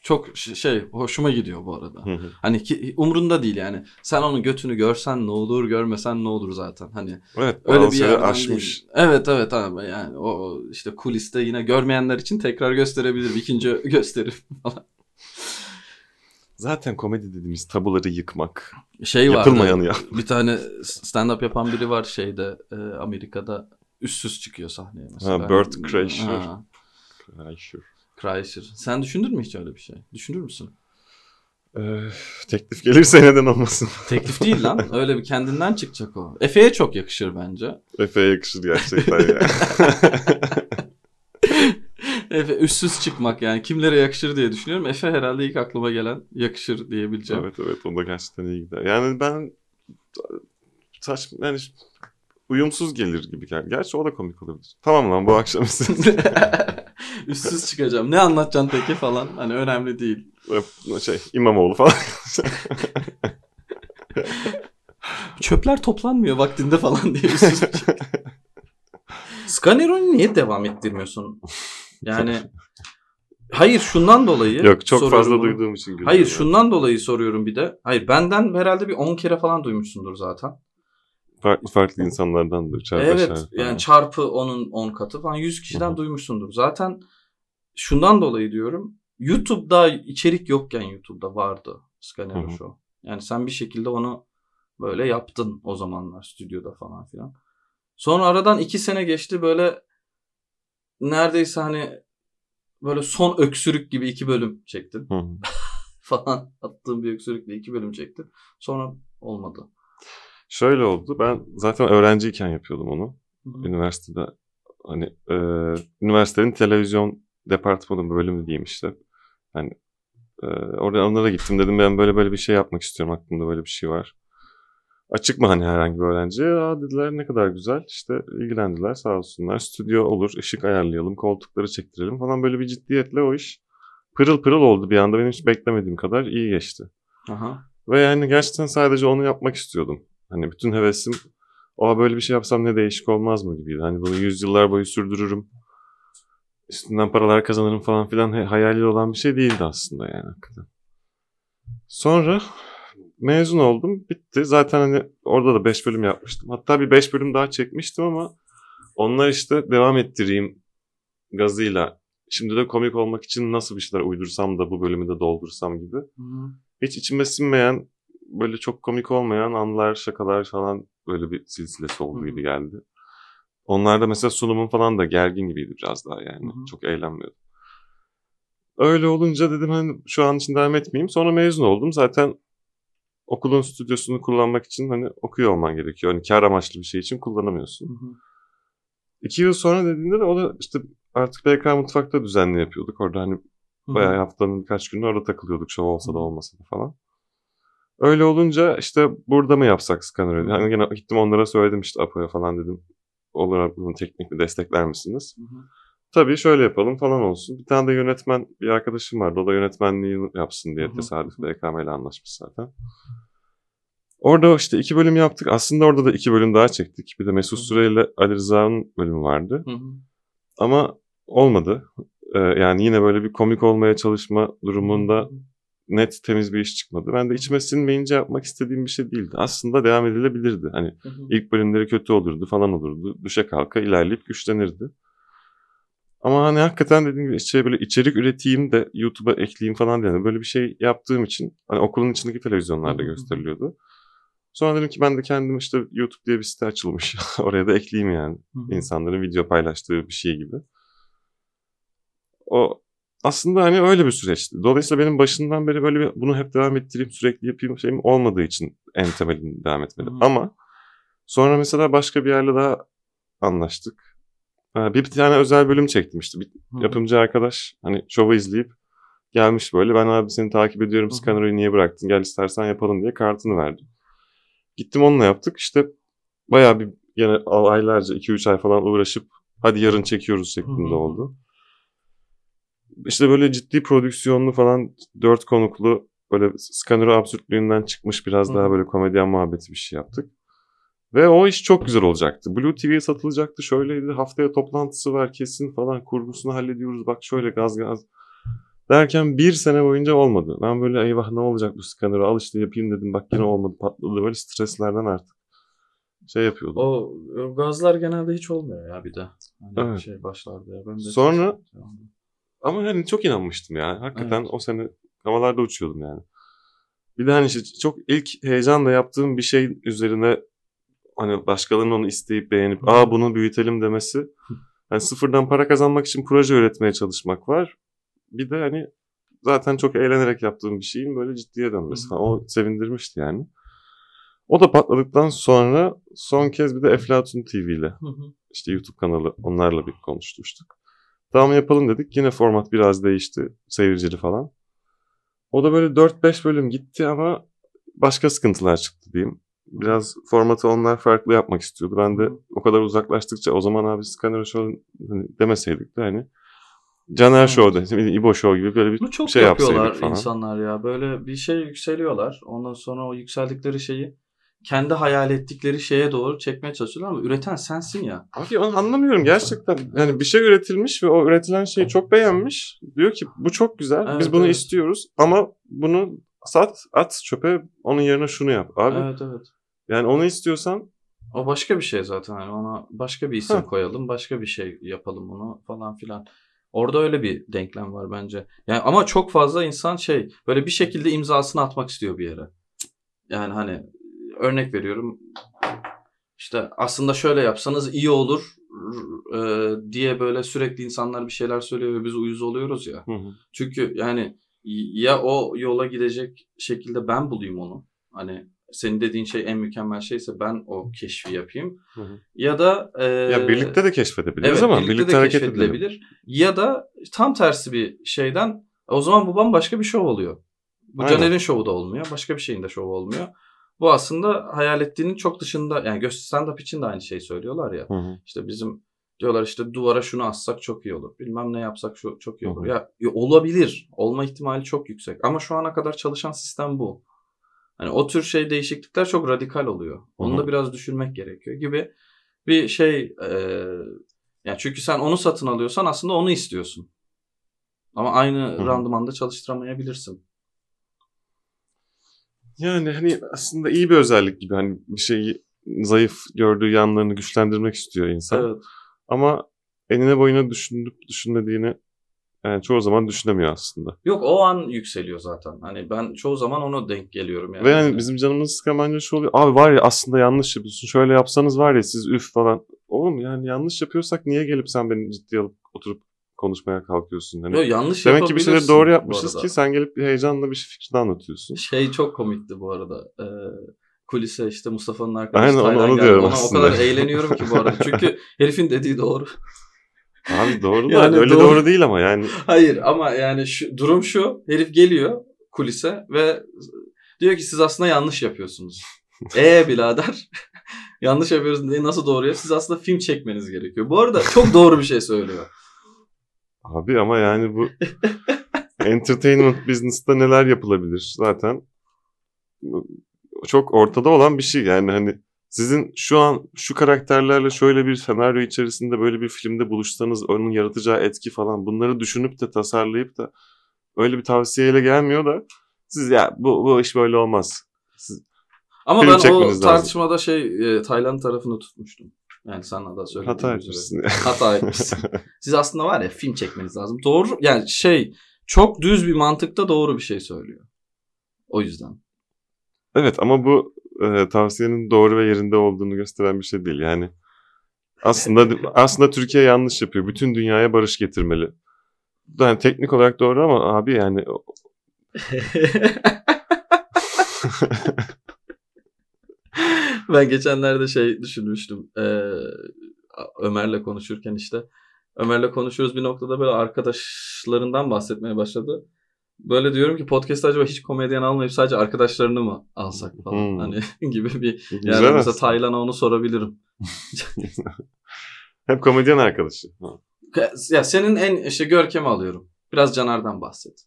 çok şey hoşuma gidiyor bu arada. Hı hı. Hani ki umrunda değil yani. Sen onun götünü görsen ne olur, görmesen ne olur zaten. Hani evet öyle bir yerden aşmış. değil. Evet evet abi yani o işte kuliste yine görmeyenler için tekrar gösterebilirim. ikinci gösterim falan. Zaten komedi dediğimiz tabuları yıkmak. Şey. Yapılmayanı ya. Bir tane stand-up yapan biri var şeyde e, Amerika'da üstsüz çıkıyor sahneye mesela. Ha, Bert Kreischer. Şu. Kreischer. Sen düşündün mü hiç öyle bir şey? Düşünür müsün? Ee, teklif gelirse neden olmasın. Teklif değil lan. Öyle bir kendinden çıkacak o. Efe'ye çok yakışır bence. Efe'ye yakışır gerçekten ya. Efe üstsüz çıkmak yani kimlere yakışır diye düşünüyorum. Efe herhalde ilk aklıma gelen yakışır diyebileceğim. evet evet o da gerçekten iyi gider. Yani ben saçma yani uyumsuz gelir gibi geldi. Gerçi o da komik olabilir. Tamam lan bu akşam üstsüz çıkacağım. Ne anlatacaksın peki falan. Hani önemli değil. şey İmamoğlu falan. Çöpler toplanmıyor vaktinde falan diye üstsüz çık- Scaneroni niye devam ettirmiyorsun? Yani hayır şundan dolayı Yok çok fazla bunu. duyduğum için. Hayır ya. şundan dolayı soruyorum bir de. Hayır benden herhalde bir 10 kere falan duymuşsundur zaten. Farklı farklı insanlardandır. Çarpışar evet falan. yani çarpı onun 10 katı falan 100 kişiden Hı hı. duymuşsundur. Zaten şundan dolayı diyorum. YouTube'da içerik yokken YouTube'da vardı hı. Show. Yani sen bir şekilde onu böyle yaptın o zamanlar stüdyoda falan filan. Sonra aradan 2 sene geçti böyle neredeyse hani böyle son öksürük gibi iki bölüm hı. falan attığım bir öksürükle iki bölüm çektim. Sonra olmadı. Şöyle oldu. Ben zaten öğrenciyken yapıyordum onu. Hı hı. Üniversitede hani e, üniversitenin televizyon departmanı bölümü diyeyim işte. Hani e, oraya onlara gittim dedim ben böyle böyle bir şey yapmak istiyorum aklımda böyle bir şey var. Açık mı hani herhangi bir öğrenciye? Aa dediler ne kadar güzel. İşte ilgilendiler sağ olsunlar. Stüdyo olur, ışık ayarlayalım, koltukları çektirelim falan böyle bir ciddiyetle o iş pırıl pırıl oldu bir anda. Benim hiç beklemediğim kadar iyi geçti. Aha. Ve yani gerçekten sadece onu yapmak istiyordum. Hani bütün hevesim o böyle bir şey yapsam ne değişik olmaz mı gibiydi. Hani bunu yüzyıllar boyu sürdürürüm. Üstünden paralar kazanırım falan filan hayali olan bir şey değildi aslında yani hakikaten. Sonra mezun oldum. Bitti. Zaten hani orada da 5 bölüm yapmıştım. Hatta bir 5 bölüm daha çekmiştim ama onlar işte devam ettireyim gazıyla. Şimdi de komik olmak için nasıl bir şeyler uydursam da bu bölümü de doldursam gibi hı. hiç içime sinmeyen böyle çok komik olmayan anlar, şakalar falan böyle bir silsilesi hı. gibi geldi. Onlarda mesela sunumum falan da gergin gibiydi biraz daha yani. Hı hı. Çok eğlenmiyordum. Öyle olunca dedim hani şu an için devam etmeyeyim. Sonra mezun oldum. Zaten okulun stüdyosunu kullanmak için hani okuyor olman gerekiyor. Hani kar amaçlı bir şey için kullanamıyorsun. Hı hı. İki yıl sonra dediğinde de o da işte artık BK Mutfak'ta düzenli yapıyorduk. Orada hani Hı hı. Bayağı haftanın birkaç günü orada takılıyorduk şov olsa da olmasa da falan. Öyle olunca işte burada mı yapsak Scanner'ı? Hani gene gittim onlara söyledim işte Apo'ya falan dedim. Olur bunu teknik mi destekler misiniz? Hı hı. Tabii şöyle yapalım falan olsun. Bir tane de yönetmen bir arkadaşım vardı. O da yönetmenliği yapsın diye Hı hı. tesadüf BKM ile anlaşmış zaten. Orada işte iki bölüm yaptık. Aslında orada da iki bölüm daha çektik. Bir de Mesut. Süre ile Ali Rıza'nın bölümü vardı. Hı hı. Ama olmadı. Ee, yani yine böyle bir komik olmaya çalışma durumunda net temiz bir iş çıkmadı. Ben de içime sinmeyince yapmak istediğim bir şey değildi. Aslında devam edilebilirdi. Hani Hı hı. ilk bölümleri kötü olurdu falan olurdu. Düşe kalka ilerleyip güçlenirdi. Ama hani hakikaten dediğim gibi şey böyle içerik üreteyim de YouTube'a ekleyeyim falan diye böyle bir şey yaptığım için hani okulun içindeki televizyonlarda gösteriliyordu. Sonra dedim ki ben de kendim işte YouTube diye bir site açılmış. Oraya da ekleyeyim yani Hı hı. insanların video paylaştığı bir şey gibi. O aslında hani öyle bir süreçti. Dolayısıyla benim başından beri böyle bir, bunu hep devam ettireyim, sürekli yapayım şeyim olmadığı için en temelinde devam etmedim. Hı. Ama sonra mesela başka bir yerle daha anlaştık. Bir, tane özel bölüm çektim işte. Bir yapımcı arkadaş hani şovu izleyip gelmiş böyle. Ben abi seni takip ediyorum. Scanner'ı niye bıraktın? Gel istersen yapalım diye kartını verdim. Gittim onunla yaptık. İşte bayağı bir yine aylarca 2-3 ay falan uğraşıp hadi yarın çekiyoruz şeklinde Hı hı. oldu. İşte böyle ciddi prodüksiyonlu falan dört konuklu böyle Scanner'ı absürtlüğünden çıkmış biraz Hı daha böyle komedyen muhabbeti bir şey yaptık. Ve o iş çok güzel olacaktı. Blue TV'ye satılacaktı. Şöyleydi. Haftaya toplantısı var kesin falan. Kurgusunu hallediyoruz. Bak şöyle gaz gaz. Derken bir sene boyunca olmadı. Ben böyle eyvah ne olacak bu skaneri al işte yapayım dedim. Bak yine olmadı patladı. Böyle streslerden artık şey yapıyordum. O, gazlar genelde hiç olmuyor ya bir de. Hani Evet. şey başlarda ya. Ben de Sonra- Ama hani çok inanmıştım yani. Hakikaten Evet. o sene havalarda uçuyordum yani. Bir de hani işte çok ilk heyecanla yaptığım bir şey üzerine hani başkalarının onu isteyip beğenip aa bunu büyütelim demesi. Hani sıfırdan para kazanmak için proje üretmeye çalışmak var. Bir de hani zaten çok eğlenerek yaptığım bir şeyin böyle ciddiye dönmesi falan. O sevindirmişti yani. O da patladıktan sonra son kez bir de Eflatun TV ile işte YouTube kanalı onlarla bir konuşmuştuk. Tamam yapalım dedik. Yine format biraz değişti. Seyircili falan. O da böyle 4-5 bölüm gitti ama başka sıkıntılar çıktı diyeyim. Biraz formatı onlar farklı yapmak istiyordu. Ben de o kadar uzaklaştıkça o zaman abi Scanner Show hani demeseydik de hani Caner Evet. Show'da, İbo Show gibi böyle bir Bunu çok şey yapıyorlar falan. insanlar ya. Böyle bir şey yükseliyorlar. Ondan sonra o yükseldikleri şeyi kendi hayal ettikleri şeye doğru çekmeye çalışıyorlar ama üreten sensin ya. Abi onu anlamıyorum gerçekten. Yani bir şey üretilmiş ve o üretilen şeyi çok beğenmiş. Diyor ki bu çok güzel. Evet, Biz bunu evet. istiyoruz ama bunu sat at çöpe onun yerine şunu yap. Abi Evet evet. yani onu istiyorsan O başka bir şey zaten. Yani ona başka bir isim Heh. koyalım, başka bir şey yapalım bunu falan filan. Orada öyle bir denklem var bence. Yani ama çok fazla insan şey böyle bir şekilde imzasını atmak istiyor bir yere. Yani hani örnek veriyorum. İşte aslında şöyle yapsanız iyi olur e, diye böyle sürekli insanlar bir şeyler söylüyor ve biz uyuz oluyoruz ya. Çünkü yani ya o yola gidecek şekilde ben bulayım onu. Hani senin dediğin şey en mükemmel şeyse ben o keşfi yapayım. Hı hı. Ya da e, ya birlikte de keşfedebiliriz evet, ama birlikte, birlikte, de hareket edelim. keşfedilebilir. Ya da tam tersi bir şeyden o zaman bu bambaşka bir şov oluyor. Bu Aynen. Caner'in şovu da olmuyor. Başka bir şeyin de şovu olmuyor. Bu aslında hayal ettiğinin çok dışında yani stand-up için de aynı şeyi söylüyorlar ya. Hı hı. İşte bizim diyorlar işte duvara şunu assak çok iyi olur. Bilmem ne yapsak şu çok iyi olur. Hı hı. Ya, ya olabilir. Olma ihtimali çok yüksek. Ama şu ana kadar çalışan sistem bu. Hani o tür şey değişiklikler çok radikal oluyor. Onu Hı da hı. biraz düşünmek gerekiyor gibi bir şey. E, yani çünkü sen onu satın alıyorsan aslında onu istiyorsun. Ama aynı hı. randımanda çalıştıramayabilirsin. Yani hani aslında iyi bir özellik gibi hani bir şeyi zayıf gördüğü yanlarını güçlendirmek istiyor insan. Evet. Ama enine boyuna düşünüp düşünmediğini yani çoğu zaman düşünemiyor aslında. Yok o an yükseliyor zaten. Hani ben çoğu zaman ona denk geliyorum yani. Ve yani bizim canımız sıkan bence şu oluyor. Abi var ya aslında yanlış yapıyorsun. Şöyle yapsanız var ya siz üf falan. Oğlum yani yanlış yapıyorsak niye gelip sen beni ciddiye alıp oturup konuşmaya kalkıyorsun? Hani Yok, yanlış demek ki bir şeyleri doğru yapmışız ki sen gelip bir heyecanla bir fikrini anlatıyorsun. Şey çok komikti bu arada. Ee, kulise işte Mustafa'nın arkadaşı Aynen, onu- Taylan onu geldi. diyorum Ona aslında. o kadar eğleniyorum ki bu arada. Çünkü herifin dediği doğru. Abi doğru da Yani öyle doğru. doğru. değil ama yani. Hayır ama yani şu, durum şu. Herif geliyor kulise ve diyor ki siz aslında yanlış yapıyorsunuz. Ee birader yanlış yapıyorsun diye nasıl doğruya? Siz aslında film çekmeniz gerekiyor. Bu arada çok doğru bir şey söylüyor. Abi ama yani bu entertainment business'ta neler yapılabilir zaten çok ortada olan bir şey yani hani sizin şu an şu karakterlerle şöyle bir senaryo içerisinde böyle bir filmde buluşsanız onun yaratacağı etki falan bunları düşünüp de tasarlayıp da öyle bir tavsiyeyle gelmiyor da siz ya bu, bu iş böyle olmaz. Siz, Ama ben o çekmeniz lazım. tartışmada şey e, Tayland tarafını tutmuştum. Yani sana da söylediğim hata etmişsin. Hata etmişsin. Siz aslında var ya film çekmeniz lazım. Doğru yani şey çok düz bir mantıkta doğru bir şey söylüyor. O yüzden. Evet ama bu e, tavsiyenin doğru ve yerinde olduğunu gösteren bir şey değil. Yani aslında aslında Türkiye yanlış yapıyor. Bütün dünyaya barış getirmeli. Yani teknik olarak doğru ama abi yani ben geçenlerde şey düşünmüştüm. Ee, Ömer'le konuşurken işte. Ömer'le konuşuyoruz bir noktada böyle arkadaşlarından bahsetmeye başladı. Böyle diyorum ki podcast'ta acaba hiç komedyen almayıp sadece arkadaşlarını mı alsak falan. Hmm. Hani gibi bir yani güzel mesela. Taylan'a onu sorabilirim. Hep komedyen arkadaşı. Ya senin en işte Görkem'i alıyorum. Biraz Caner'den bahset.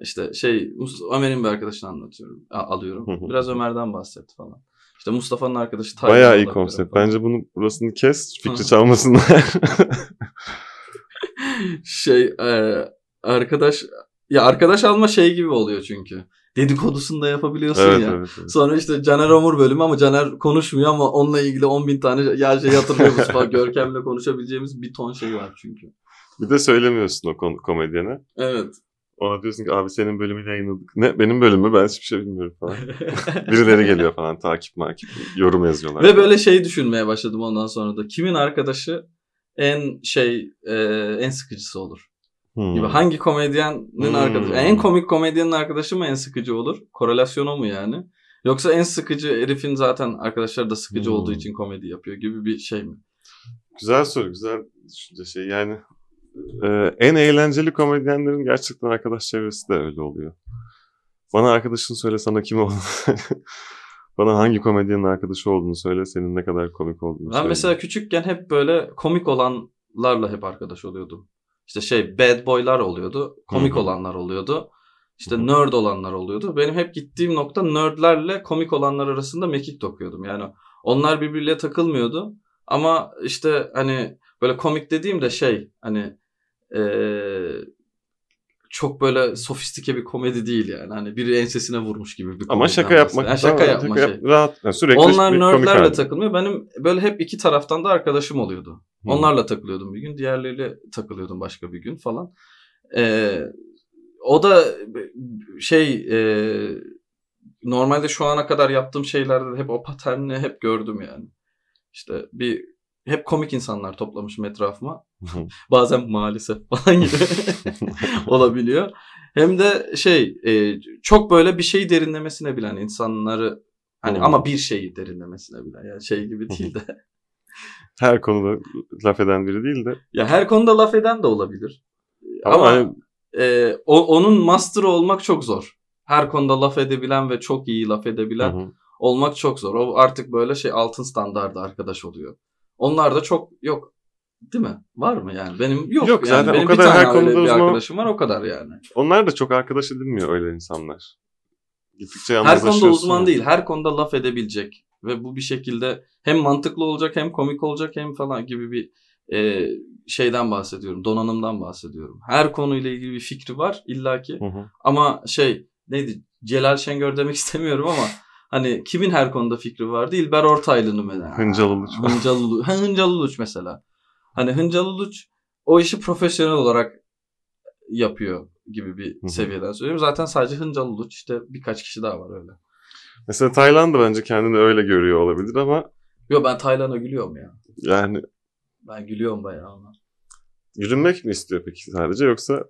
İşte şey Ömer'in bir arkadaşını anlatıyorum. alıyorum. Biraz Ömer'den bahset falan. İşte Mustafa'nın arkadaşı Taylan Bayağı iyi konsept. falan. Bence bunu burasını kes. Fikri çalmasınlar. şey e, arkadaş ya arkadaş alma şey gibi oluyor çünkü. Dedikodusunu da yapabiliyorsun Evet, ya. evet, evet. Sonra işte Caner Omur bölümü ama Caner konuşmuyor ama onunla ilgili 10 bin tane ya şey hatırlıyoruz falan. Görkem'le konuşabileceğimiz bir ton şey var çünkü. Bir de söylemiyorsun o kon- komedyene. Evet. Ona diyorsun ki abi senin bölümünü yayınladık. Ne benim bölüm mü? Ben hiçbir şey bilmiyorum falan. Birileri geliyor falan takip makip yorum yazıyorlar. Ve böyle şey düşünmeye başladım ondan sonra da. Kimin arkadaşı en şey e, en sıkıcısı olur? Hmm. Gibi hangi komedyenin Hmm. arkadaşı? En komik komedyenin arkadaşı mı en sıkıcı olur? Korelasyon o mu yani? Yoksa en sıkıcı herifin zaten arkadaşları da sıkıcı Hmm. olduğu için komedi yapıyor gibi bir şey mi? Güzel soru, güzel düşünce şey. Yani e, en eğlenceli komedyenlerin gerçekten arkadaş çevresi de öyle oluyor. Bana arkadaşını söyle sana kim olduğunu Bana hangi komedyenin arkadaşı olduğunu söyle, senin ne kadar komik olduğunu Ben söyle. mesela küçükken hep böyle komik olanlarla hep arkadaş oluyordum. İşte şey bad boylar oluyordu. Komik Hı hı. olanlar oluyordu. İşte Hı hı. nerd olanlar oluyordu. Benim hep gittiğim nokta nerdlerle komik olanlar arasında mekik dokuyordum. Yani onlar birbiriyle takılmıyordu. Ama işte hani böyle komik dediğim de şey hani eee, çok böyle sofistike bir komedi değil yani. Hani biri ensesine vurmuş gibi bir Ama komediden şaka yapmak. Yani şaka yapma şey. yap- rahat, yani sürekli Onlar nerdlerle hali. takılmıyor. Benim böyle hep iki taraftan da arkadaşım oluyordu. Hı. Onlarla takılıyordum bir gün. Diğerleriyle takılıyordum başka bir gün falan. Ee, o da şey e, normalde şu ana kadar yaptığım şeylerde de hep o paterni hep gördüm yani. İşte bir hep komik insanlar toplamışım etrafıma. Bazen maalesef falan gibi olabiliyor. Hem de şey e, çok böyle bir şeyi derinlemesine bilen insanları hani ama bir şeyi derinlemesine bilen yani şey gibi değil de. Her konuda laf eden biri değil de. ya her konuda laf eden de olabilir. Ama, Ama, hani e, o, onun master'ı olmak çok zor. Her konuda laf edebilen ve çok iyi laf edebilen olmak çok zor. O artık böyle şey altın standardı arkadaş oluyor. Onlar da çok yok. Değil mi? Var mı yani? Benim yok. Yok, yani. zaten o Benim kadar bir tane her konuda uzman- arkadaşım var o kadar yani. onlar da çok arkadaş edinmiyor öyle insanlar. Gittikçe Her konuda uzman değil. Her konuda laf edebilecek. Ve bu bir şekilde hem mantıklı olacak hem komik olacak hem falan gibi bir e, şeyden bahsediyorum. Donanımdan bahsediyorum. Her konuyla ilgili bir fikri var illaki. Hı hı. Ama şey neydi? Celal Şengör demek istemiyorum ama hani kimin her konuda fikri vardı? İlber Ortaylı'nın mesela. Hıncal Uluç. Hıncal Uluç. Ha, Hıncal Uluç mesela. Hani Hıncal Uluç o işi profesyonel olarak yapıyor gibi bir seviyeden söylüyorum. Zaten sadece Hıncal Uluç işte birkaç kişi daha var öyle. Mesela Tayland da bence kendini öyle görüyor olabilir ama Yo ben Tayland'a gülüyorum ya. yani Ben gülüyorum bayağı ona. yürünmek mi istiyor peki sadece yoksa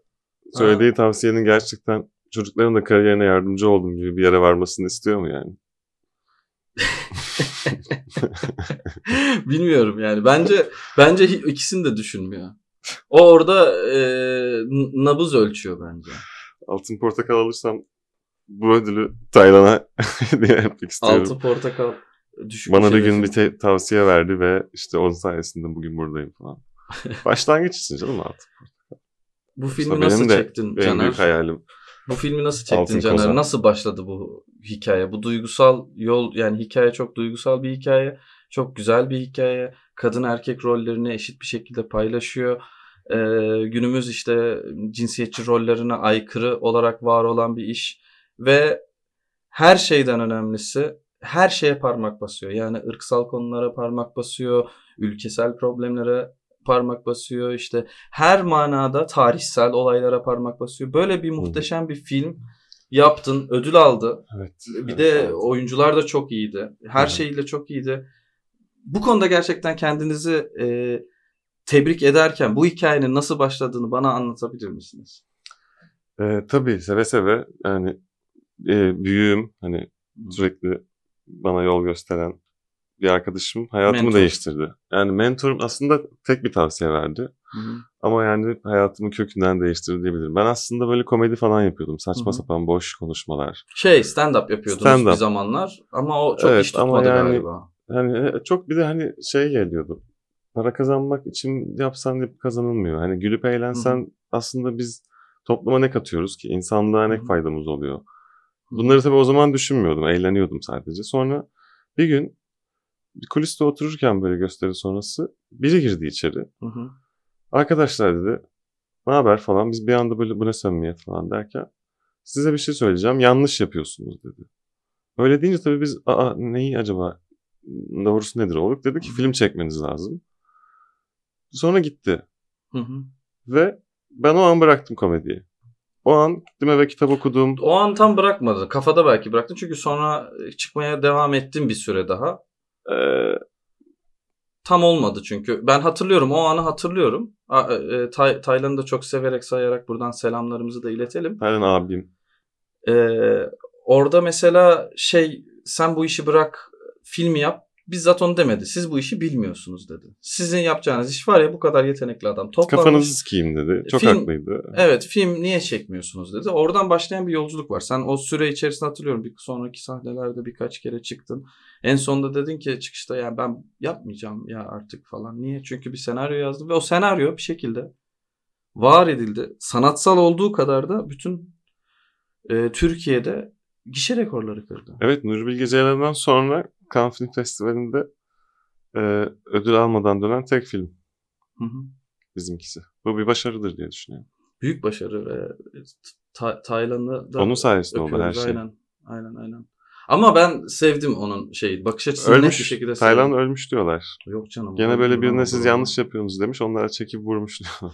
söylediği tavsiyenin gerçekten çocukların da kariyerine yardımcı oldum gibi bir yere varmasını istiyor mu yani? Bilmiyorum yani. Bence bence ikisini de düşünmüyor. O orada e, nabız ölçüyor bence. Altın portakal alırsam bu ödülü Tayland'a hediye yapmak istiyorum. Altın portakal düşük Bana bir şey gün bir te- tavsiye verdi ve işte onun sayesinde bugün buradayım falan. Başlangıç için canım altın. Bu filmi Benim nasıl de çektin Caner? büyük hayalim. Bu filmi nasıl çektin Altın Caner? Kozan. Nasıl başladı bu hikaye? Bu duygusal yol yani hikaye çok duygusal bir hikaye. Çok güzel bir hikaye. Kadın erkek rollerini eşit bir şekilde paylaşıyor. Ee, günümüz işte cinsiyetçi rollerine aykırı olarak var olan bir iş. Ve her şeyden önemlisi her şeye parmak basıyor. Yani ırksal konulara parmak basıyor. Ülkesel problemlere parmak basıyor. İşte her manada tarihsel olaylara parmak basıyor. Böyle bir muhteşem bir film yaptın. Ödül aldı. Evet. Bir Evet, de evet. oyuncular da çok iyiydi. Her hı. şeyiyle çok iyiydi. Bu konuda gerçekten kendinizi e, tebrik ederken bu hikayenin nasıl başladığını bana anlatabilir misiniz? Ee, tabii seve seve yani e, büyüğüm hani sürekli bana yol gösteren bir arkadaşım hayatımı Mentor. değiştirdi. Yani mentorum aslında tek bir tavsiye verdi. Hı-hı. Ama yani hayatımı kökünden değiştirdi diyebilirim. Ben aslında böyle komedi falan yapıyordum. Saçma Hı hı. sapan boş konuşmalar. Şey stand-up yapıyordunuz Stand-up. bir zamanlar ama o çok Evet, iş ama tutmadı yani- galiba. Yani e, çok bir de hani şey geliyordu. Para kazanmak için yapsan hep kazanılmıyor. Hani gülüp eğlensen aslında biz topluma ne katıyoruz ki? İnsanlığa ne Hı hı. faydamız oluyor? Bunları tabii o zaman düşünmüyordum. Eğleniyordum sadece. Sonra bir gün kuliste otururken böyle gösteri sonrası biri girdi içeri. Hı hı. Arkadaşlar dedi Ne haber falan. Biz bir anda böyle bu ne samimiyet falan derken size bir şey söyleyeceğim. Yanlış yapıyorsunuz dedi. Öyle deyince tabii biz aa neyi acaba doğrusu nedir olduk? Dedi ki film çekmeniz lazım. Sonra gitti. Hı hı. Ve ben o an bıraktım komediyi. O an gittim eve kitap okudum. O an tam bırakmadı. Kafada belki bıraktın. Çünkü sonra çıkmaya devam ettin bir süre daha. Ee, Tam olmadı çünkü. Ben hatırlıyorum. O anı hatırlıyorum. A- e, Tay- Taylan'ı da çok severek sayarak buradan selamlarımızı da iletelim. Taylan abim. Ee, orada mesela şey sen bu işi bırak filmi yap. Bizzat onu demedi. Siz bu işi bilmiyorsunuz dedi. Sizin yapacağınız iş var ya bu kadar yetenekli adam toplanmış. Kafanızı sikeyim dedi. Çok Film- haklıydı. Evet film niye çekmiyorsunuz dedi. Oradan başlayan bir yolculuk var. Sen o süre içerisinde hatırlıyorum bir sonraki sahnelerde birkaç kere çıktın. En sonunda dedin ki çıkışta ya ben yapmayacağım ya artık falan. Niye? Çünkü bir senaryo yazdım ve o senaryo bir şekilde var edildi. Sanatsal olduğu kadar da bütün e, Türkiye'de gişe rekorları kırdı. Evet Nuri Bilge Ceylan'dan sonra Cannes Film Festivali'nde e, ödül almadan dönen tek film Hı hı. bizimkisi. Bu bir başarıdır diye düşünüyorum. Büyük başarı ve Ta- Tayland'da da Onun sayesinde oldu her şey. Aynen. Aynen aynen. Ama ben sevdim onun şey bakış açısını net bir Ölmüş. şekilde Tayland sevdim. ölmüş diyorlar. Yok canım. Gene böyle birine siz yanlış yapıyorsunuz demiş. Onlara çekip vurmuş diyor.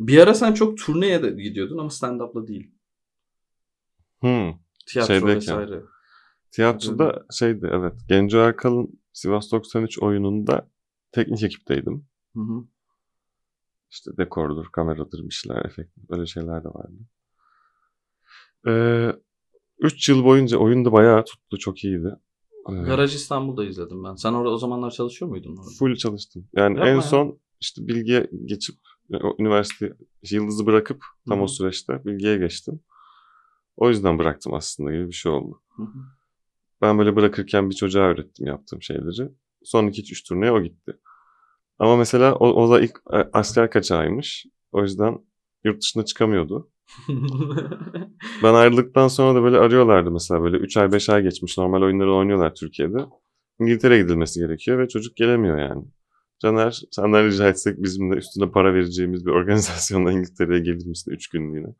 Bir ara sen çok turneye de gidiyordun ama stand-up'la değil. hmm. Tiyatro Şeydeyken. vesaire. Tiyatroda şeydi evet. Genco Erkal'ın Sivas 93 oyununda teknik ekipteydim. Hı hı. İşte dekordur, kameradır, bir şeyler, efekt böyle şeyler de vardı. Ee, 3 yıl boyunca oyunda bayağı tuttu, çok iyiydi. Ee, Garaj İstanbul'da izledim ben. Sen orada o zamanlar çalışıyor muydun orada? full çalıştım. Yani Yapma en ya. son işte bilgiye geçip üniversite yıldızı bırakıp tam Hı o süreçte bilgiye geçtim. O yüzden bıraktım aslında gibi bir şey oldu. Hı hı. Ben böyle bırakırken bir çocuğa öğrettim yaptığım şeyleri. Son 2-3 turneye o gitti. Ama mesela o, o da ilk e, asker kaçağıymış. O yüzden yurt dışına çıkamıyordu. Ben ayrıldıktan sonra da böyle arıyorlardı mesela böyle 3 ay 5 ay geçmiş normal oyunları oynuyorlar Türkiye'de. İngiltere'ye gidilmesi gerekiyor ve çocuk gelemiyor yani. Caner senden rica etsek bizim de üstüne para vereceğimiz bir organizasyonla İngiltere'ye gelir misin 3 günlüğüne?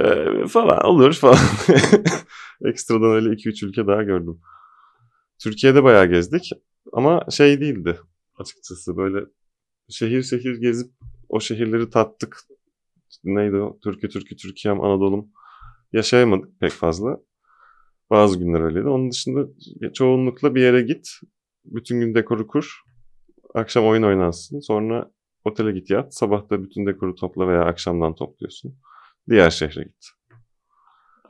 Ee, falan olur falan. Ekstradan öyle 2-3 ülke daha gördüm. Türkiye'de bayağı gezdik ama şey değildi açıkçası böyle şehir şehir gezip o şehirleri tattık. Neydi o? Türkiye, Türkiye, Türkiye'm, Anadolu'm. Yaşayamadık pek fazla. Bazı günler öyleydi. Onun dışında çoğunlukla bir yere git. Bütün gün dekoru kur. Akşam oyun oynansın. Sonra otele git yat. Sabah da bütün dekoru topla veya akşamdan topluyorsun. Diğer şehre git.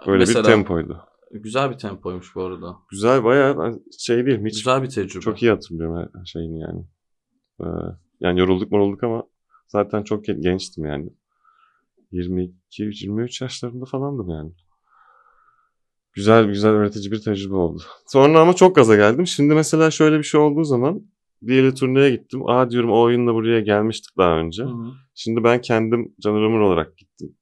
Böyle Mesela, bir tempoydu. Güzel bir tempoymuş bu arada. Güzel bayağı şey değil? Hiç Güzel bir tecrübe. çok iyi hatırlıyorum her şeyini yani. Ee, yani yorulduk morulduk ama zaten çok gen- gençtim yani. 22-23 yaşlarında falandım yani. Güzel güzel öğretici bir tecrübe oldu. Sonra ama çok gaza geldim. Şimdi mesela şöyle bir şey olduğu zaman diğeri turneye gittim. Aa diyorum o oyunla buraya gelmiştik daha önce. Hı hı. Şimdi ben kendim Caner Ömür olarak gittim.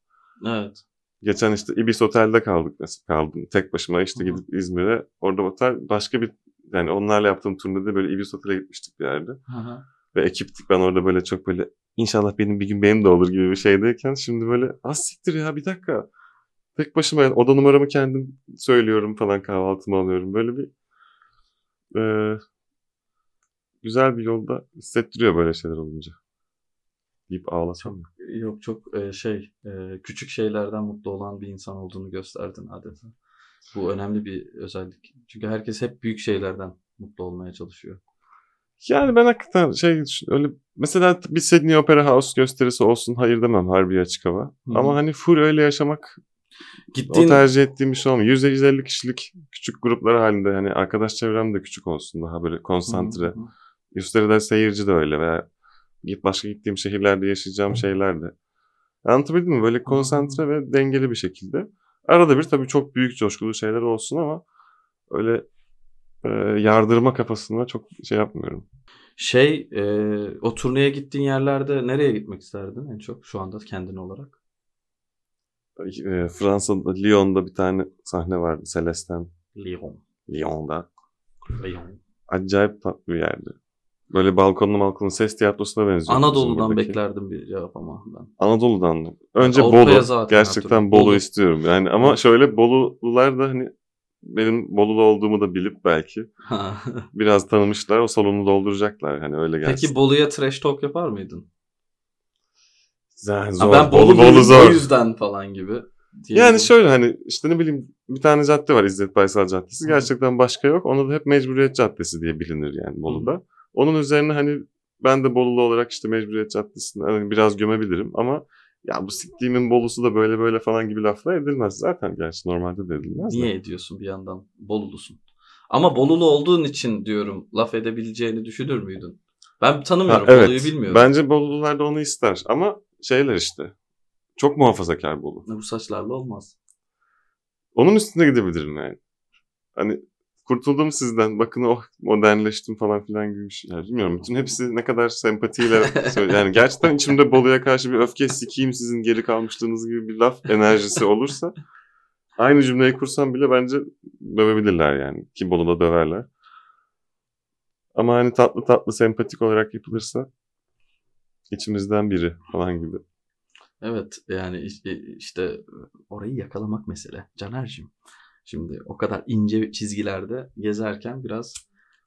Evet. Geçen işte Ibis Otel'de kaldık mesela kaldım. Tek başıma işte Hı hı. gidip İzmir'e. Orada otel başka bir yani onlarla yaptığım turnede böyle Ibis Otel'e gitmiştik bir yerde. Hı hı. Ve ekiptik ben orada böyle çok böyle inşallah benim bir gün benim de olur gibi bir şeydeyken şimdi böyle az siktir ya bir dakika. Tek başıma yani oda numaramı kendim söylüyorum falan kahvaltımı alıyorum. Böyle bir e, güzel bir yolda hissettiriyor böyle şeyler olunca. Deyip ağlasam mı? Yok çok e, şey e, küçük şeylerden mutlu olan bir insan olduğunu gösterdin adeta. Bu önemli bir özellik. Çünkü herkes hep büyük şeylerden mutlu olmaya çalışıyor. Yani ben hakikaten şey öyle mesela bir Sydney Opera House gösterisi olsun hayır demem harbi açık hava. Hı. Ama hani full öyle yaşamak Gittiğin O tercih ettiğim bir şey olmuyor. 100-150 kişilik küçük gruplar halinde hani arkadaş çevrem de küçük olsun daha böyle konsantre. Hı Üstleri de seyirci de öyle veya git başka gittiğim şehirlerde yaşayacağım şeyler de. Anlatabildim mi? Böyle konsantre ve dengeli bir şekilde. Arada bir tabii çok büyük coşkulu şeyler olsun ama öyle e, yardırma kafasında çok şey yapmıyorum. Şey e, o turneye gittiğin yerlerde nereye gitmek isterdin en çok şu anda kendin olarak? E, Fransa'da, Lyon'da bir tane sahne vardı. Celestin. Lyon. Lyon'da. Lyon. Acayip tatlı bir yerdi. Böyle balkonlu balkonlu ses tiyatrosuna benziyor. Anadolu'dan beklerdim bir cevap ama ben. Anadolu'dan mı? Önce Avrupa'ya Bolu. zaten Gerçekten. Bolu, Bolu. istiyorum. Yani ama şöyle Bolulular da hani benim Bolulu olduğumu da bilip belki biraz tanımışlar. O salonu dolduracaklar. Hani öyle gelsin. Peki Bolu'ya trash talk yapar mıydın? Zor, Ha, ben Bolu, Bolu, Bolu o zor. yüzden falan gibi. Yani şöyle hani işte ne bileyim bir tane cadde var İzzet Baysal Caddesi. Hı. Gerçekten başka yok. Ona da hep Mecburiyet Caddesi diye bilinir yani Bolu'da. Onun üzerine hani ben de Bolulu olarak işte Mecburiyet Caddesi'ni hani biraz gömebilirim ama ya bu siktiğimin Bolusu da böyle böyle falan gibi laflar edilmez. Zaten gerçi normalde de edilmez. de. Niye ediyorsun bir yandan? Bolulusun. Ama Bolulu olduğun için diyorum laf edebileceğini düşünür müydün? Ben Ha, tanımıyorum. evet. Bolu'yu bilmiyorum. Bence Bolulular da onu ister ama şeyler işte. Çok muhafazakar Bolu. Bu saçlarla olmaz. Onun üstüne gidebilirim yani. Hani kurtuldum sizden. Bakın oh modernleştim falan filan gibi bir şey. Yani bilmiyorum. Bütün hepsi ne kadar sempatiyle söyle- Yani gerçekten içimde Bolu'ya karşı bir öfke sikeyim sizin geri kalmışlığınız gibi bir laf enerjisi olursa aynı cümleyi kursam bile bence dövebilirler yani. Ki Bolu'da döverler. Ama hani tatlı tatlı sempatik olarak yapılırsa içimizden biri falan gibi. Evet yani işte orayı yakalamak mesele. Caner'cim. Şimdi o kadar ince çizgilerde gezerken biraz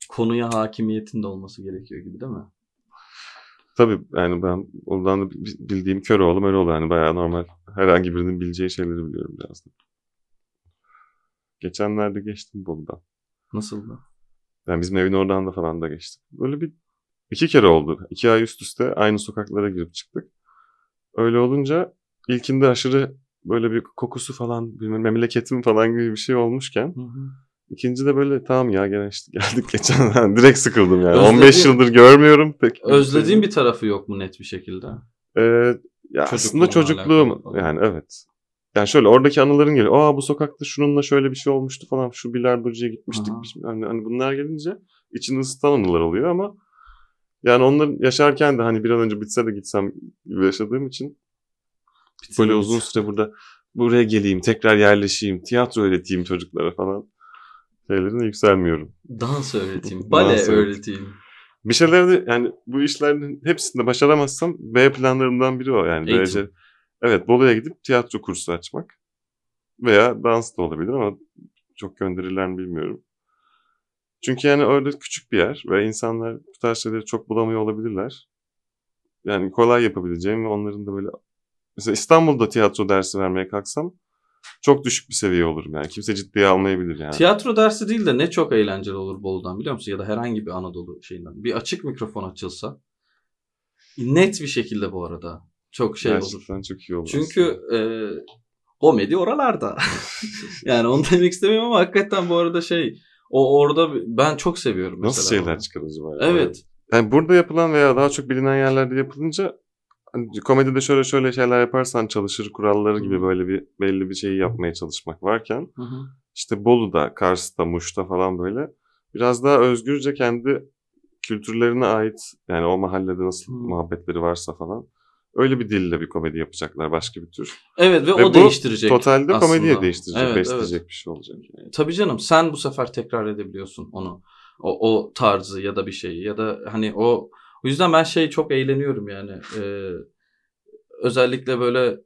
konuya hakimiyetin de olması gerekiyor gibi değil mi? Tabii yani ben oradan da bi- bildiğim Köroğlu Möroğlu yani bayağı normal herhangi birinin bileceği şeyleri biliyorum biraz da. Geçenlerde geçtim Bolu'dan. Nasıl da? Yani bizim evin oradan da falan da geçtim. Böyle bir iki kere oldu. İki ay üst üste aynı sokaklara girip çıktık. Öyle olunca ilkinde aşırı böyle bir kokusu falan bilmem memleketim falan gibi bir şey olmuşken ikinci de böyle tamam ya gene işte geldik geçen direkt sıkıldım yani. Özlediğin- 15 yıldır görmüyorum pek. Özlediğin bir tarafı yok mu net bir şekilde? Ee, ya aslında çocukluğum yani evet. Yani şöyle oradaki anıların geliyor. Aa bu sokakta şununla şöyle bir şey olmuştu falan. Şu bilardocuya gitmiştik. Aha. Hani, hani bunlar gelince içini ısıtan anılar oluyor ama yani onları yaşarken de hani bir an önce bitse de gitsem gibi yaşadığım için böyle uzun süre burada buraya geleyim, tekrar yerleşeyim, tiyatro öğreteyim çocuklara falan şeylerine yükselmiyorum. Dans öğreteyim, Dans bale öğreteyim. öğreteyim. Bir şeyler de yani bu işlerin hepsinde başaramazsam B planlarımdan biri o yani. Eğitim. Böylece evet Bolu'ya gidip tiyatro kursu açmak veya dans da olabilir ama çok gönderirler mi bilmiyorum. Çünkü yani orada küçük bir yer ve insanlar bu tarz şeyleri çok bulamıyor olabilirler. Yani kolay yapabileceğim ve onların da böyle mesela İstanbul'da tiyatro dersi vermeye kalksam çok düşük bir seviye olurum yani. Kimse ciddiye almayabilir yani. Tiyatro dersi değil de ne çok eğlenceli olur Bolu'dan biliyor musun? Ya da herhangi bir Anadolu şeyinden. Bir açık mikrofon açılsa. Net bir şekilde bu arada. Çok şey olur. Gerçekten çok iyi olur. Çünkü e, komedi oralarda. yani onu demek istemiyorum ama hakikaten bu arada şey o orada ben çok seviyorum mesela. Nasıl şeyler çıkar acaba? Evet. Yani burada yapılan veya daha çok bilinen yerlerde yapılınca komedide şöyle şöyle şeyler yaparsan çalışır kuralları gibi böyle bir belli bir şeyi yapmaya çalışmak varken Hı hı. işte Bolu'da, Kars'ta, Muş'ta falan böyle biraz daha özgürce kendi kültürlerine ait yani o mahallede nasıl Hı. muhabbetleri varsa falan öyle bir dille bir komedi yapacaklar başka bir tür. Evet ve, Ve o değiştirecek. Totalde aslında. komediye değiştirecek, Evet, besleyecek evet. bir şey olacak. Yani. Tabii canım sen bu sefer tekrar edebiliyorsun onu. O, o tarzı ya da bir şeyi ya da hani o o yüzden ben şey çok eğleniyorum yani. Ee, özellikle böyle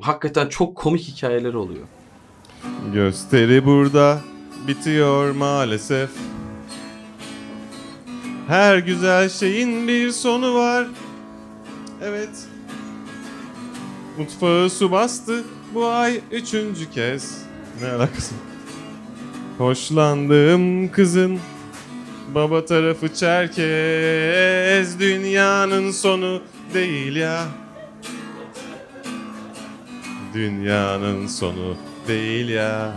hakikaten çok komik hikayeler oluyor. Gösteri burada bitiyor maalesef. Her güzel şeyin bir sonu var. Evet. Mutfağı su bastı bu ay üçüncü kez. Ne alakası? Hoşlandığım kızın baba tarafı Çerkez. Dünyanın sonu değil ya. Dünyanın sonu değil ya.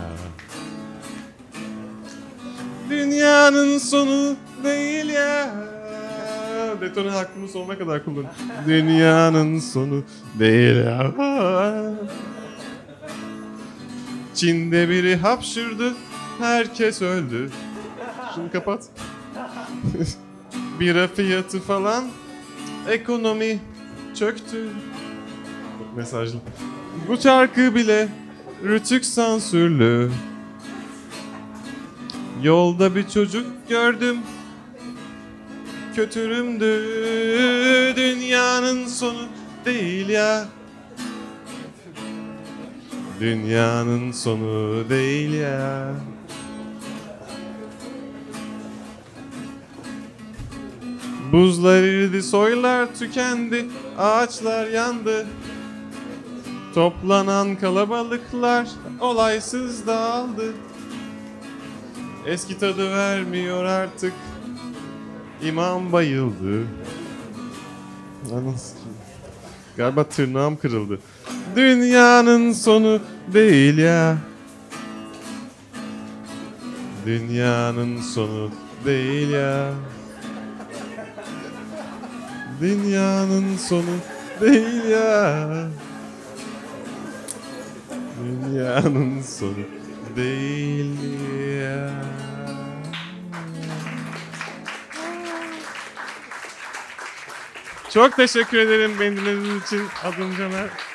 Dünyanın sonu değil ya. Detone hakkımı sonuna kadar kullan. Dünyanın sonu değil ya. Çin'de biri hapşırdı, herkes öldü. Şunu kapat. Bira fiyatı falan, ekonomi çöktü. Mesajlı. Bu şarkı bile rütük sansürlü. Yolda bir çocuk gördüm. kötürümdü Dünyanın sonu değil ya Dünyanın sonu değil ya Buzlar eridi, soylar tükendi, ağaçlar yandı. Toplanan kalabalıklar olaysız dağıldı. Eski tadı vermiyor artık. İmam bayıldı. Galiba tırnağım kırıldı. Dünyanın sonu değil ya. Dünyanın sonu değil ya. Dünyanın sonu değil ya. Dünyanın sonu değil ya. Çok teşekkür ederim beni dinlediğiniz için. Adım Caner.